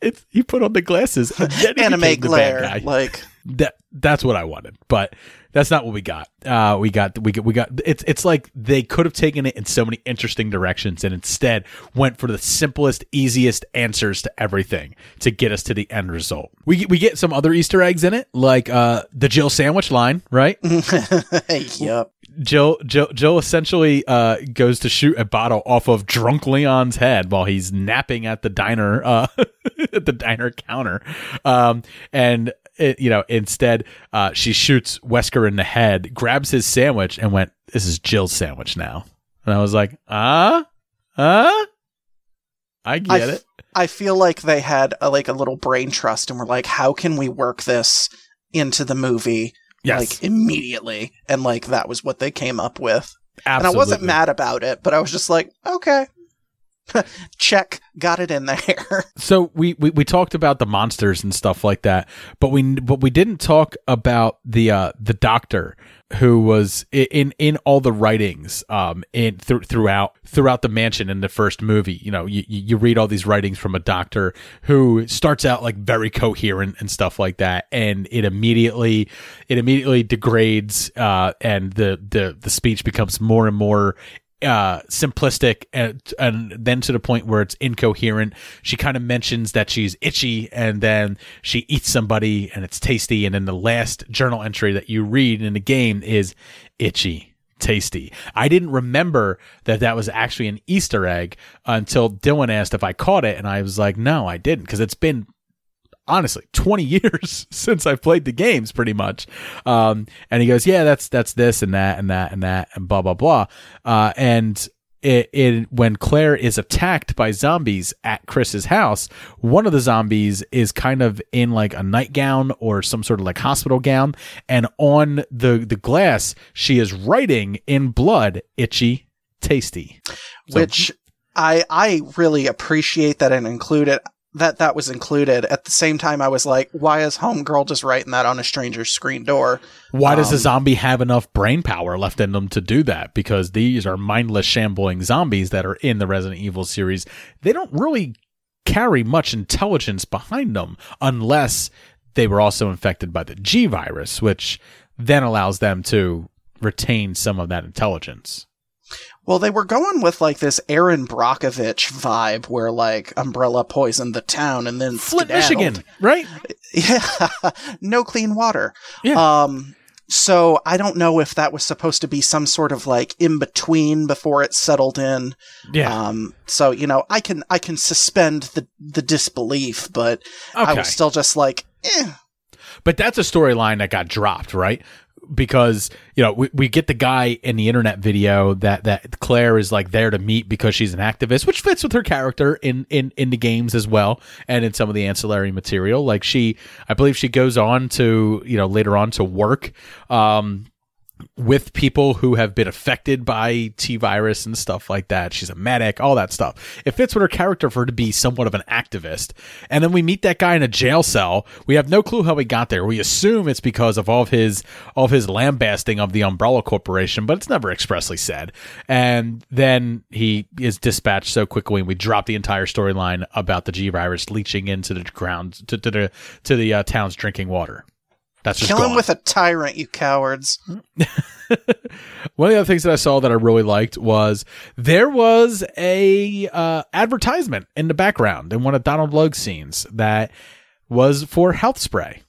it's, he put on the glasses and then he Anime glare. bad guy. Like, that that's what I wanted, but that's not what we got. Uh, we got we got we got it's it's like they could have taken it in so many interesting directions and instead went for the simplest, easiest answers to everything to get us to the end result. We we get some other Easter eggs in it, like uh, the Jill sandwich line, right? yep. Jill Jill Jill essentially uh, goes to shoot a bottle off of drunk Leon's head while he's napping at the diner uh, at the diner counter, um, and you know instead uh, she shoots Wesker in the head, grabs his sandwich, and went, "This is Jill's sandwich now." And I was like, "Ah, ah, I get I f- it." I feel like they had a, like a little brain trust and were like, how can we work this into the movie Yes, like immediately? And like that was what they came up with. absolutely. And I wasn't mad about it, but I was just like, okay. Check, got it in there. So we, we we talked about the monsters and stuff like that, but we but we didn't talk about the uh the doctor who was in in all the writings um in th- throughout throughout the mansion in the first movie. You know, you you read all these writings from a doctor who starts out like very coherent and stuff like that, and it immediately it immediately degrades uh and the the the speech becomes more and more uh simplistic and and then to the point where it's incoherent. She kind of mentions that she's itchy and then she eats somebody and it's tasty. And then the last journal entry that you read in the game is itchy tasty. I didn't remember that that was actually an easter egg until dylan asked if i caught it. And i was like no i didn't because it's been honestly 20 years since I've played the games pretty much. Um, and he goes, yeah, that's, that's this and that and that and that and blah, blah, blah. Uh, and it, it, when Claire is attacked by zombies at Chris's house, one of the zombies is kind of in like a nightgown or some sort of like hospital gown. And on the, the glass, she is writing in blood, itchy, tasty. So- which I I really appreciate that and included that that was included. At the same time, I was like, why is Homegirl just writing that on a stranger's screen door? Why does the Um, zombie have enough brain power left in them to do that? Because these are mindless, shambling zombies that are in the Resident Evil series. They don't really carry much intelligence behind them unless they were also infected by the G virus, which then allows them to retain some of that intelligence. Well, they were going with like this Erin Brockovich vibe, where like Umbrella poisoned the town and then Flint, skedaddled. Michigan, right? Yeah, no clean water. Yeah. Um, so I don't know if that was supposed to be some sort of like in between before it settled in. Yeah. Um, so you know, I can I can suspend the the disbelief, but I was still just like, eh. But that's a storyline that got dropped, right? Because you know we, we get the guy in the internet video that that Claire is like there to meet because she's an activist, which fits with her character in in in the games as well, and in some of the ancillary material. Like she, I believe she goes on to you know later on to work. Um, with people who have been affected by T virus and stuff like that. She's a medic, all that stuff. It fits with her character for her to be somewhat of an activist. And then we meet that guy in a jail cell. We have no clue how he got there. We assume it's because of all of his all of his lambasting of the Umbrella Corporation, but it's never expressly said. And then he is dispatched so quickly, and we drop the entire storyline about the G virus leaching into the ground to, to the to the uh, town's drinking water. That's just Kill gone. him with a tyrant, you cowards. One of the other things that I saw that I really liked was there was a uh, advertisement in the background in one of Donal Logue's scenes that was for health spray.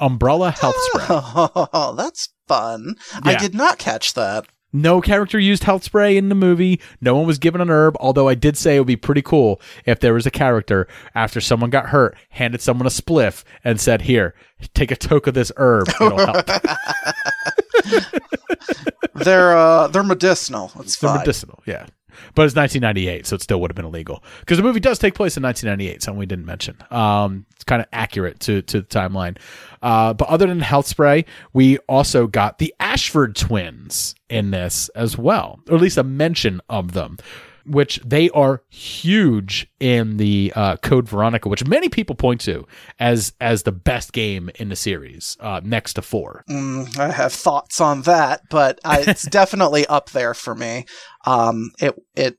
Umbrella health spray. Oh, that's fun. I did not catch that. No character used health spray in the movie. No one was given an herb, although I did say it would be pretty cool if there was a character after someone got hurt, handed someone a spliff and said, Here, take a toke of this herb. It'll help. They're uh they're medicinal. It's They're fine. medicinal, yeah. But it's 1998, so it still would have been illegal because the movie does take place in 1998. Something we didn't mention. Um, it's kind of accurate to to the timeline. Uh, but other than health spray, we also got the Ashford twins in this as well, or at least a mention of them. Which they are huge in the uh, Code Veronica, which many people point to as as the best game in the series, uh, next to four. Mm, I have thoughts on that, but I, it's definitely up there for me. Um, it it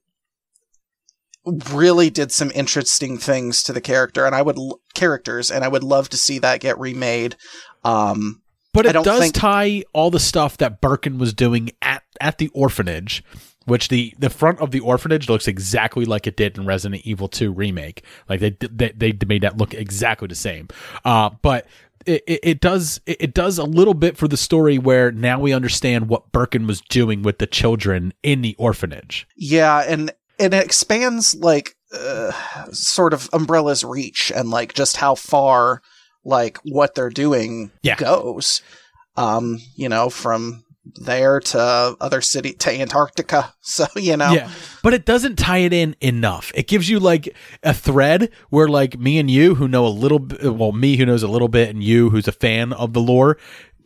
really did some interesting things to the character, and I would l- characters, and I would love to see that get remade. Um, But it does think- tie all the stuff that Birkin was doing at, at the orphanage, which the, the front of the orphanage looks exactly like it did in Resident Evil 2 remake. Like they they, they made that look exactly the same. Uh, but it, it, it does it, it does a little bit for the story where now we understand what Birkin was doing with the children in the orphanage. yeah, and and it expands like uh, sort of Umbrella's reach and like just how far like what they're doing Yeah. goes. Um, you know, from there to other city to Antarctica. So you know, Yeah, but it doesn't tie it in enough. It gives you like a thread where like me and you who know a little bit, well, me who knows a little bit and you who's a fan of the lore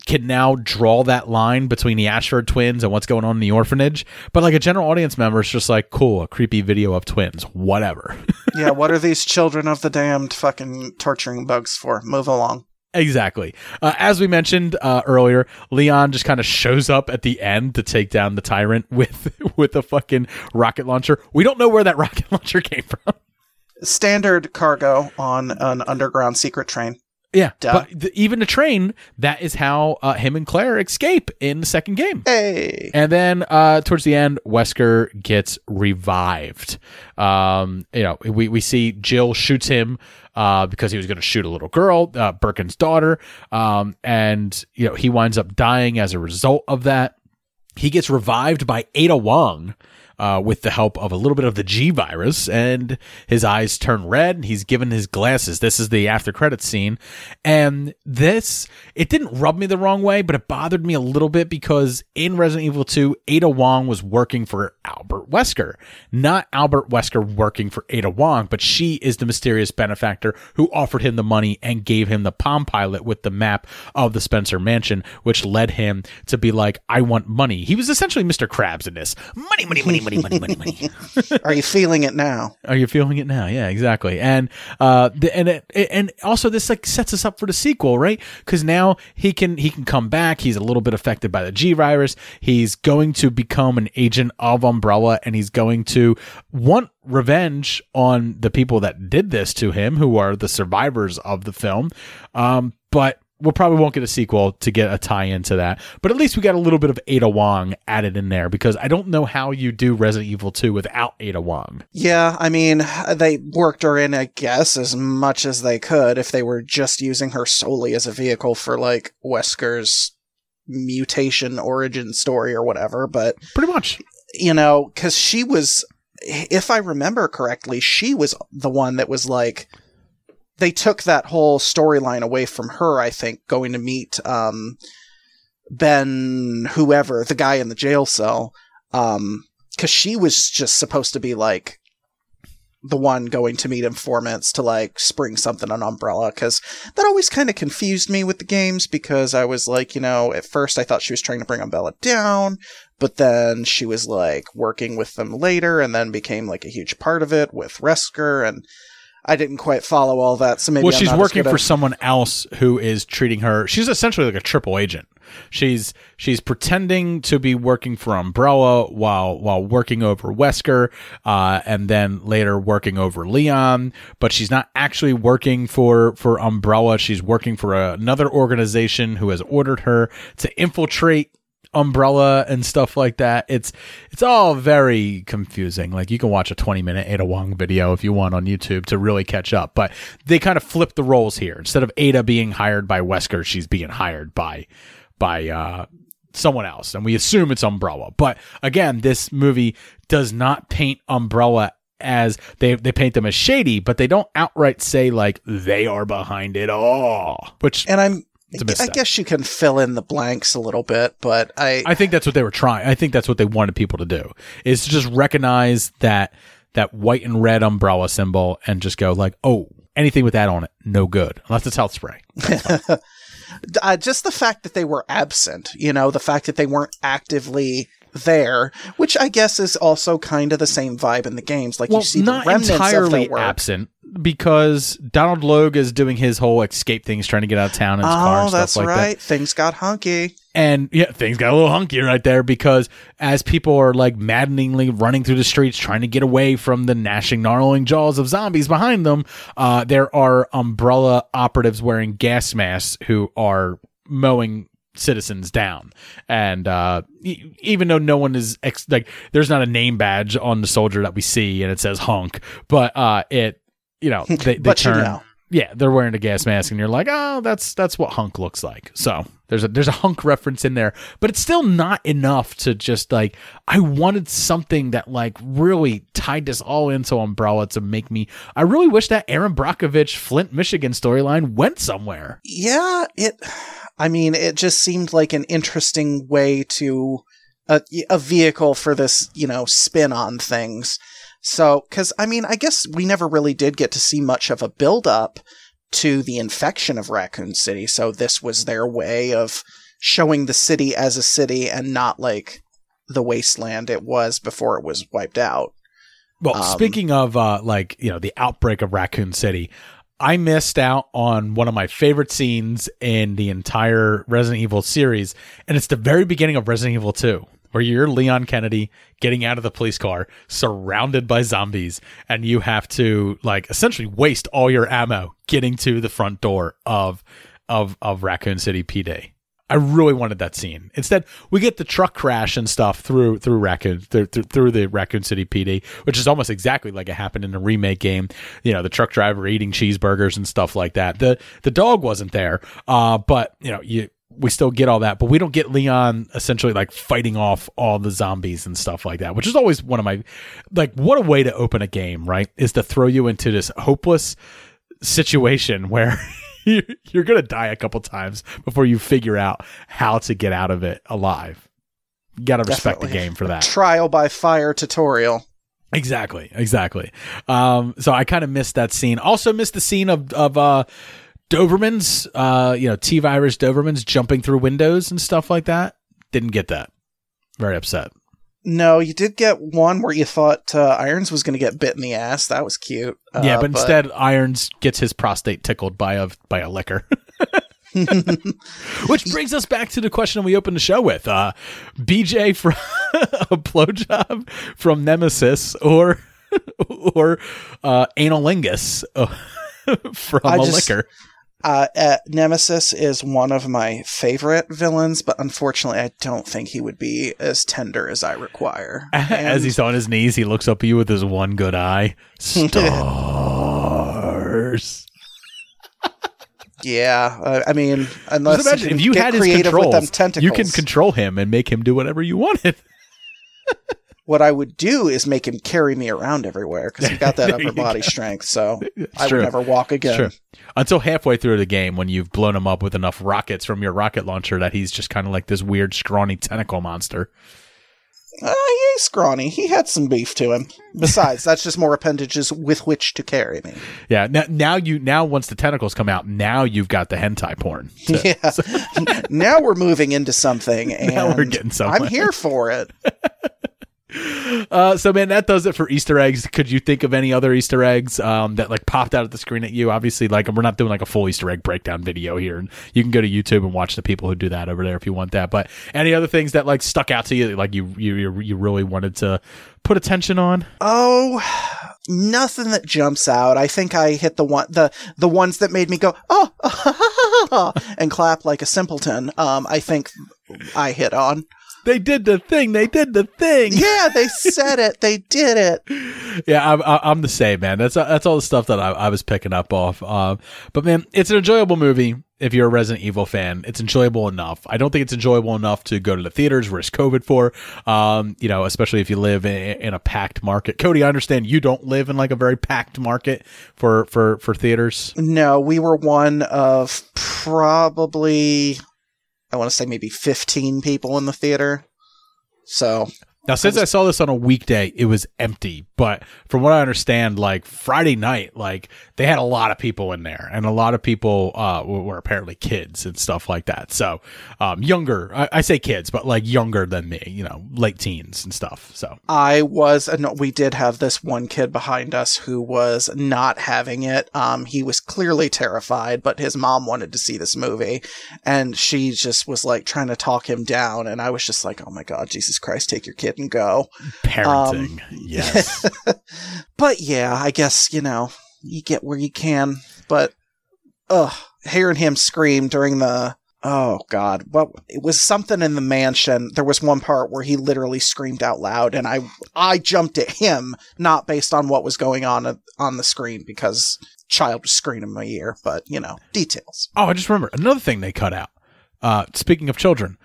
can now draw that line between the Ashford twins and what's going on in the orphanage. But like a general audience member, it's just like, cool, a creepy video of twins, whatever. yeah, what are these children of the damned fucking torturing bugs for? Move along. Exactly. Uh, as we mentioned uh, earlier, Leon just kind of shows up at the end to take down the tyrant with with a fucking rocket launcher. We don't know where that rocket launcher came from. Standard cargo on an underground secret train. Yeah, Duh. but th- even the train, that is how uh, him and Claire escape in the second game. Hey. And then uh, towards the end, Wesker gets revived. Um, you know, we, we see Jill shoots him uh, because he was going to shoot a little girl, uh, Birkin's daughter. Um, and, you know, he winds up dying as a result of that. He gets revived by Ada Wong. Uh, with the help of a little bit of the G virus, and his eyes turn red, and he's given his glasses. This is the after credit scene, and this it didn't rub me the wrong way, but it bothered me a little bit because in Resident Evil 2, Ada Wong was working for Albert Wesker, not Albert Wesker working for Ada Wong, but she is the mysterious benefactor who offered him the money and gave him the Palm Pilot with the map of the Spencer Mansion, which led him to be like, "I want money." He was essentially Mr. Krabs in this. Money, money, money, money, money, money, money. Are you feeling it now? Are you feeling it now? Yeah, exactly. And uh, the, and it, and also this like sets us up for the sequel, right? Because now he can he can come back. He's a little bit affected by the G virus. He's going to become an agent of Umbrella, and he's going to want revenge on the people that did this to him, who are the survivors of the film. Um, but we probably won't get a sequel to get a tie into that. But at least we got a little bit of Ada Wong added in there because I don't know how you do Resident Evil 2 without Ada Wong. Yeah, I mean, they worked her in, I guess, as much as they could if they were just using her solely as a vehicle for, like, Wesker's mutation origin story or whatever. But, Pretty much. you know, because she was, if I remember correctly, she was the one that was like, they took that whole storyline away from her, I think, going to meet um, Ben, whoever, the guy in the jail cell. Um, because she was just supposed to be like the one going to meet informants to like spring something on Umbrella because that always kind of confused me with the games because I was like, you know, at first I thought she was trying to bring Umbrella down, but then she was like working with them later and then became like a huge part of it with Wesker and I didn't quite follow all that. So maybe well, I'm she's working for someone else who is treating her. She's essentially like a triple agent. She's she's pretending to be working for Umbrella while while working over Wesker, uh, and then later working over Leon. But she's not actually working for for Umbrella. She's working for another organization who has ordered her to infiltrate umbrella and stuff like that it's it's all very confusing. Like you can watch a 20 minute ada wong video if you want on youtube to really catch up but they kind of flip the roles here. Instead of ada being hired by wesker she's being hired by by uh someone else and we assume it's umbrella. But again this movie does not paint umbrella as they they paint them as shady but they don't outright say like they are behind it all. Which and I'm. I guess you can fill in the blanks a little bit, but I, I think that's what they were trying. I think that's what they wanted people to do is to just recognize that that white and red umbrella symbol and just go like, oh, anything with that on it, no good unless it's health spray. uh, just the fact that they were absent, you know, the fact that they weren't actively there, which I guess is also kind of the same vibe in the games. Like Well, you see not the remnants entirely of their work. absent because Donal Logue is doing his whole escape things, trying to get out of town in his car Oh, and stuff that's like that. right. Things got hunky. And yeah, things got a little hunky right there because as people are like maddeningly running through the streets trying to get away from the gnashing, gnarling jaws of zombies behind them, uh, there are umbrella operatives wearing gas masks who are mowing citizens down. And uh, e- even though no one is ex- like, there's not a name badge on the soldier that we see and it says hunk, but uh, it, you know, they, they But you turn. know. Yeah, they're wearing a gas mask, and you're like, oh, that's that's what hunk looks like. So there's a there's a hunk reference in there, but it's still not enough to just like I wanted something that like really tied this all into Umbrella to make me. I really wish that Erin Brockovich Flint, Michigan storyline went somewhere. Yeah, it. I mean, it just seemed like an interesting way to a, a vehicle for this, you know, spin on things. So, because I mean, I guess we never really did get to see much of a build up to the infection of Raccoon City. So this was their way of showing the city as a city and not like the wasteland it was before it was wiped out. Well, Um, speaking of uh, like you know the outbreak of Raccoon City, I missed out on one of my favorite scenes in the entire Resident Evil series, and it's the very beginning of Resident Evil Two, where you're Leon Kennedy getting out of the police car, surrounded by zombies, and you have to like essentially waste all your ammo getting to the front door of of of Raccoon City PD. I really wanted that scene. Instead, we get the truck crash and stuff through through Raccoon through, through, the Raccoon City PD, which is almost exactly like it happened in the remake game. You know, the truck driver eating cheeseburgers and stuff like that. The the dog wasn't there, uh, but you know, you we still get all that, but we don't get Leon essentially like fighting off all the zombies and stuff like that, which is always one of my like what a way to open a game, right? Is to throw you into this hopeless situation where you're, going to die a couple times before you figure out how to get out of it alive. You got to respect the game for that. Trial by fire tutorial. Exactly, exactly. Um, so I kind of missed that scene. Also missed the scene of of uh, Dobermans, uh, you know, T virus Dobermans jumping through windows and stuff like that. Didn't get that. Very upset. No, you did get one where you thought uh, Irons was going to get bit in the ass. That was cute. yeah, Uh, but instead Irons gets his prostate tickled by a by a Licker. Which brings us back to the question we opened the show with: uh, BJ from a blowjob from Nemesis, or or uh, analingus uh, from I a just- Licker. Uh, uh, Nemesis is one of my favorite villains, but unfortunately, I don't think he would be as tender as I require. As he's on his knees, he looks up at you with his one good eye. Stars. yeah, uh, I mean, unless Just imagine you if you had his controls, with them tentacles, you can control him and make him do whatever you wanted. what I would do is make him carry me around everywhere because he got that upper body strength. So I true. would never walk again. Sure. Until halfway through the game, when you've blown him up with enough rockets from your rocket launcher that he's just kind of like this weird, scrawny tentacle monster. Uh, he ain't scrawny. He had some beef to him. Besides, that's just more appendages with which to carry me. Yeah. Now, now you now once the tentacles come out, now you've got the hentai porn. to- Yeah. now we're moving into something, and Now we're getting somewhere. I'm here for it. Uh, so man, that does it for Easter eggs. Could you think of any other Easter eggs um, that like popped out at the screen at you? Obviously, like we're not doing like a full Easter egg breakdown video here, and you can go to YouTube and watch the people who do that over there if you want that. But any other things that like stuck out to you, like you you you- really wanted to put attention on? Oh, nothing that jumps out. I think I hit the one the the ones that made me go oh and clap like a simpleton. Um, I think I hit on. They did the thing. They did the thing. Yeah, they said it. They did it. Yeah, I'm, I'm the same, man. That's that's all the stuff that I, I was picking up off. But man, it's an enjoyable movie. If you're a Resident Evil fan, it's enjoyable enough. I don't think it's enjoyable enough to go to the theaters, risk COVID for. Um, you know, especially if you live in, in a packed market. Cody, I understand you don't live in like a very packed market for for for theaters. No, we were one of probably I want to say maybe 15 people in the theater. So, Now, since I saw this on a weekday, it was empty. But from what I understand, like Friday night, like they had a lot of people in there, and a lot of people uh, were, apparently kids and stuff like that. So, um, younger, I, I say kids, but like younger than me, you know, late teens and stuff. So, I was, no, we did have this one kid behind us who was not having it. Um, he was clearly terrified, but his mom wanted to see this movie, and she just was like trying to talk him down. And I was just like, "Oh my god, Jesus Christ, take your kid and go." parenting, yes, But yeah, I guess you know you get where you can. But ugh, hearing him scream during the oh god, what it was something in the mansion. There was one part where he literally screamed out loud, and I I jumped at him, not based on what was going on on the screen because child was screaming in my ear. But you know details. Oh, I just remember another thing they cut out. Uh, speaking of children,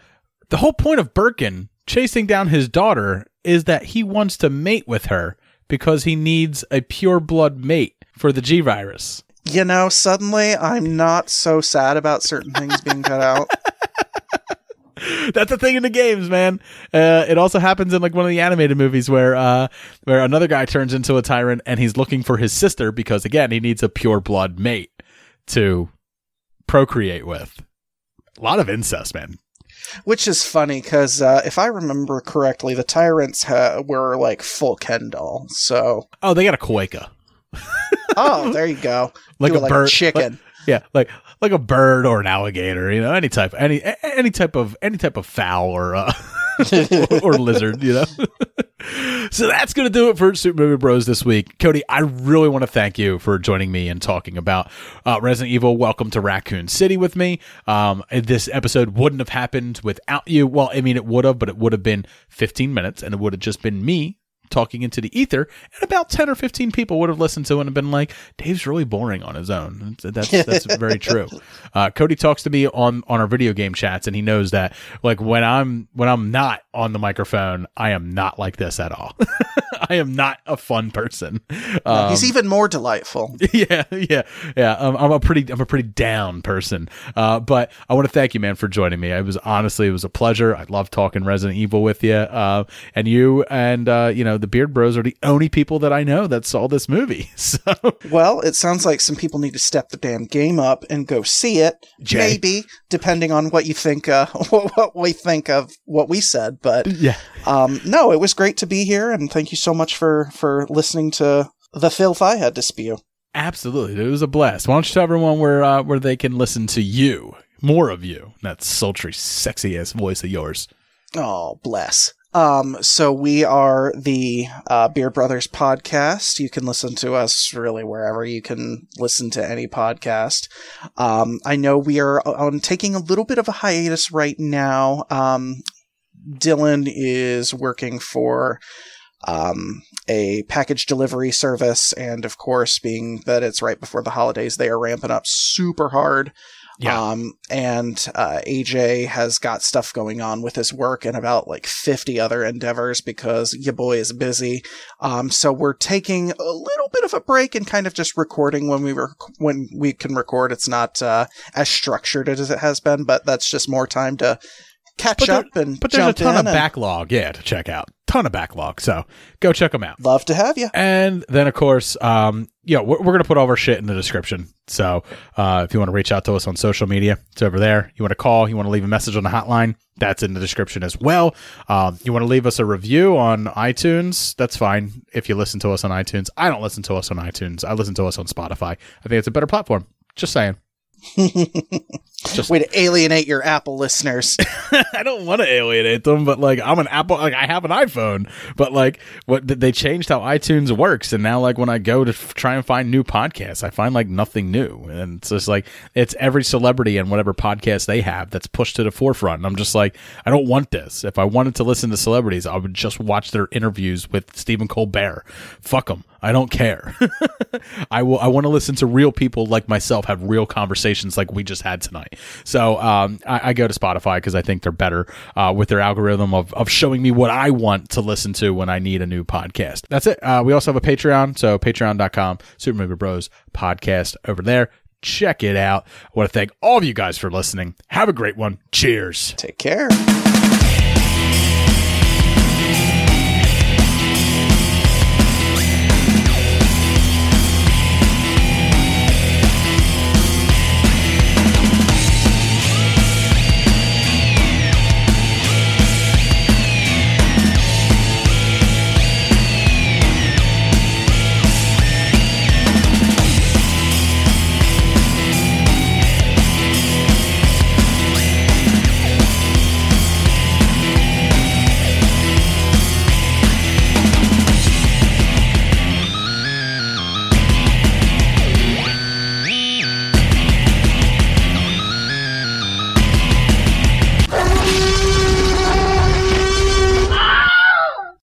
the whole point of Birkin chasing down his daughter is that he wants to mate with her because he needs a pure blood mate for the G virus. You know, suddenly I'm not so sad about certain things being cut out. That's a thing in the games, man. Uh, it also happens in like one of the animated movies where uh, where another guy turns into a tyrant and he's looking for his sister because again he needs a pure blood mate to procreate with. A lot of incest, man. Which is funny because uh, if I remember correctly, the tyrants ha- were like full Kendall. So, Oh, they got a Quaker. oh, there you go. Like Do a it like bird- a chicken. Yeah, like like a bird or an alligator, you know, any type, any any type of any type of fowl or uh, or lizard, you know. so that's gonna do it for Super Movie Bros this week. Cody, I really want to thank you for joining me and talking about uh, Resident Evil. Welcome to Raccoon City with me. Um, this episode wouldn't have happened without you. Well, I mean, it would have, but it would have been 15 minutes, and it would have just been me talking into the ether, and about 10 or 15 people would have listened to it and been like, Dave's really boring on his own. That's, that's very true. Uh, Cody talks to me on, on our video game chats and he knows that like when I'm, when I'm not on the microphone, I am not like this at all. I am not a fun person. Um, He's even more delightful. yeah, yeah, yeah. Um, I'm a pretty, I'm a pretty down person. Uh, but I want to thank you, man, for joining me. It was honestly, it was a pleasure. I love talking Resident Evil with you. Uh, and you and uh, you know the Beard Bros are the only people that I know that saw this movie. So Well, it sounds like some people need to step the damn game up and go see it. Jay. Maybe, depending on what you think, uh, what, what we think of what we said. But yeah, um, no, it was great to be here, and thank you so much for for listening to the filth I had to spew. absolutely, it was a blast. Why don't you tell everyone where uh, where they can listen to you, more of you, that sultry, sexy ass voice of yours. Oh, bless. Um, so we are the uh, Beard Brothers podcast. You can listen to us really wherever you can listen to any podcast. Um, I know we are on taking a little bit of a hiatus right now. Um, Dylan is working for um, a package delivery service, and of course, being that it's right before the holidays, they are ramping up super hard. Yeah. Um, and uh, AJ has got stuff going on with his work and about like 50 other endeavors because your boy is busy. Um, so we're taking a little bit of a break and kind of just recording when we rec- when we can record. It's not uh, as structured as it has been, but that's just more time to catch But, there- up and but there's a ton of backlog, yeah, to check out. Ton of backlog. So go check them out. love to have you. And then, of course, um, yeah, we're, we're going to put all our shit in the description. So uh, if you want to reach out to us on social media, it's over there. You want to call, you want to leave a message on the hotline, that's in the description as well. Um, you want to leave us a review on iTunes, that's fine if you listen to us on iTunes. I don't listen to us on iTunes, I listen to us on Spotify. I think it's a better platform. Just saying. Just- Way to alienate your Apple listeners. I don't want to alienate them, but like I'm an Apple, like I have an iPhone, but like what they changed how iTunes works, and now like when I go to f- try and find new podcasts, I find like nothing new, and it's just like it's every celebrity and whatever podcast they have that's pushed to the forefront. And I'm just like, I don't want this. If I wanted to listen to celebrities, I would just watch their interviews with Stephen Colbert. Fuck them. I don't care. I will. I want to listen to real people like myself have real conversations like we just had tonight. So um, I, I go to Spotify because I think they're better uh, with their algorithm of, of showing me what I want to listen to when I need a new podcast. That's it. Uh, we also have a Patreon. So patreon.com, Super Movie Bros podcast over there. Check it out. I want to thank all of you guys for listening. Have a great one. Cheers. Take care.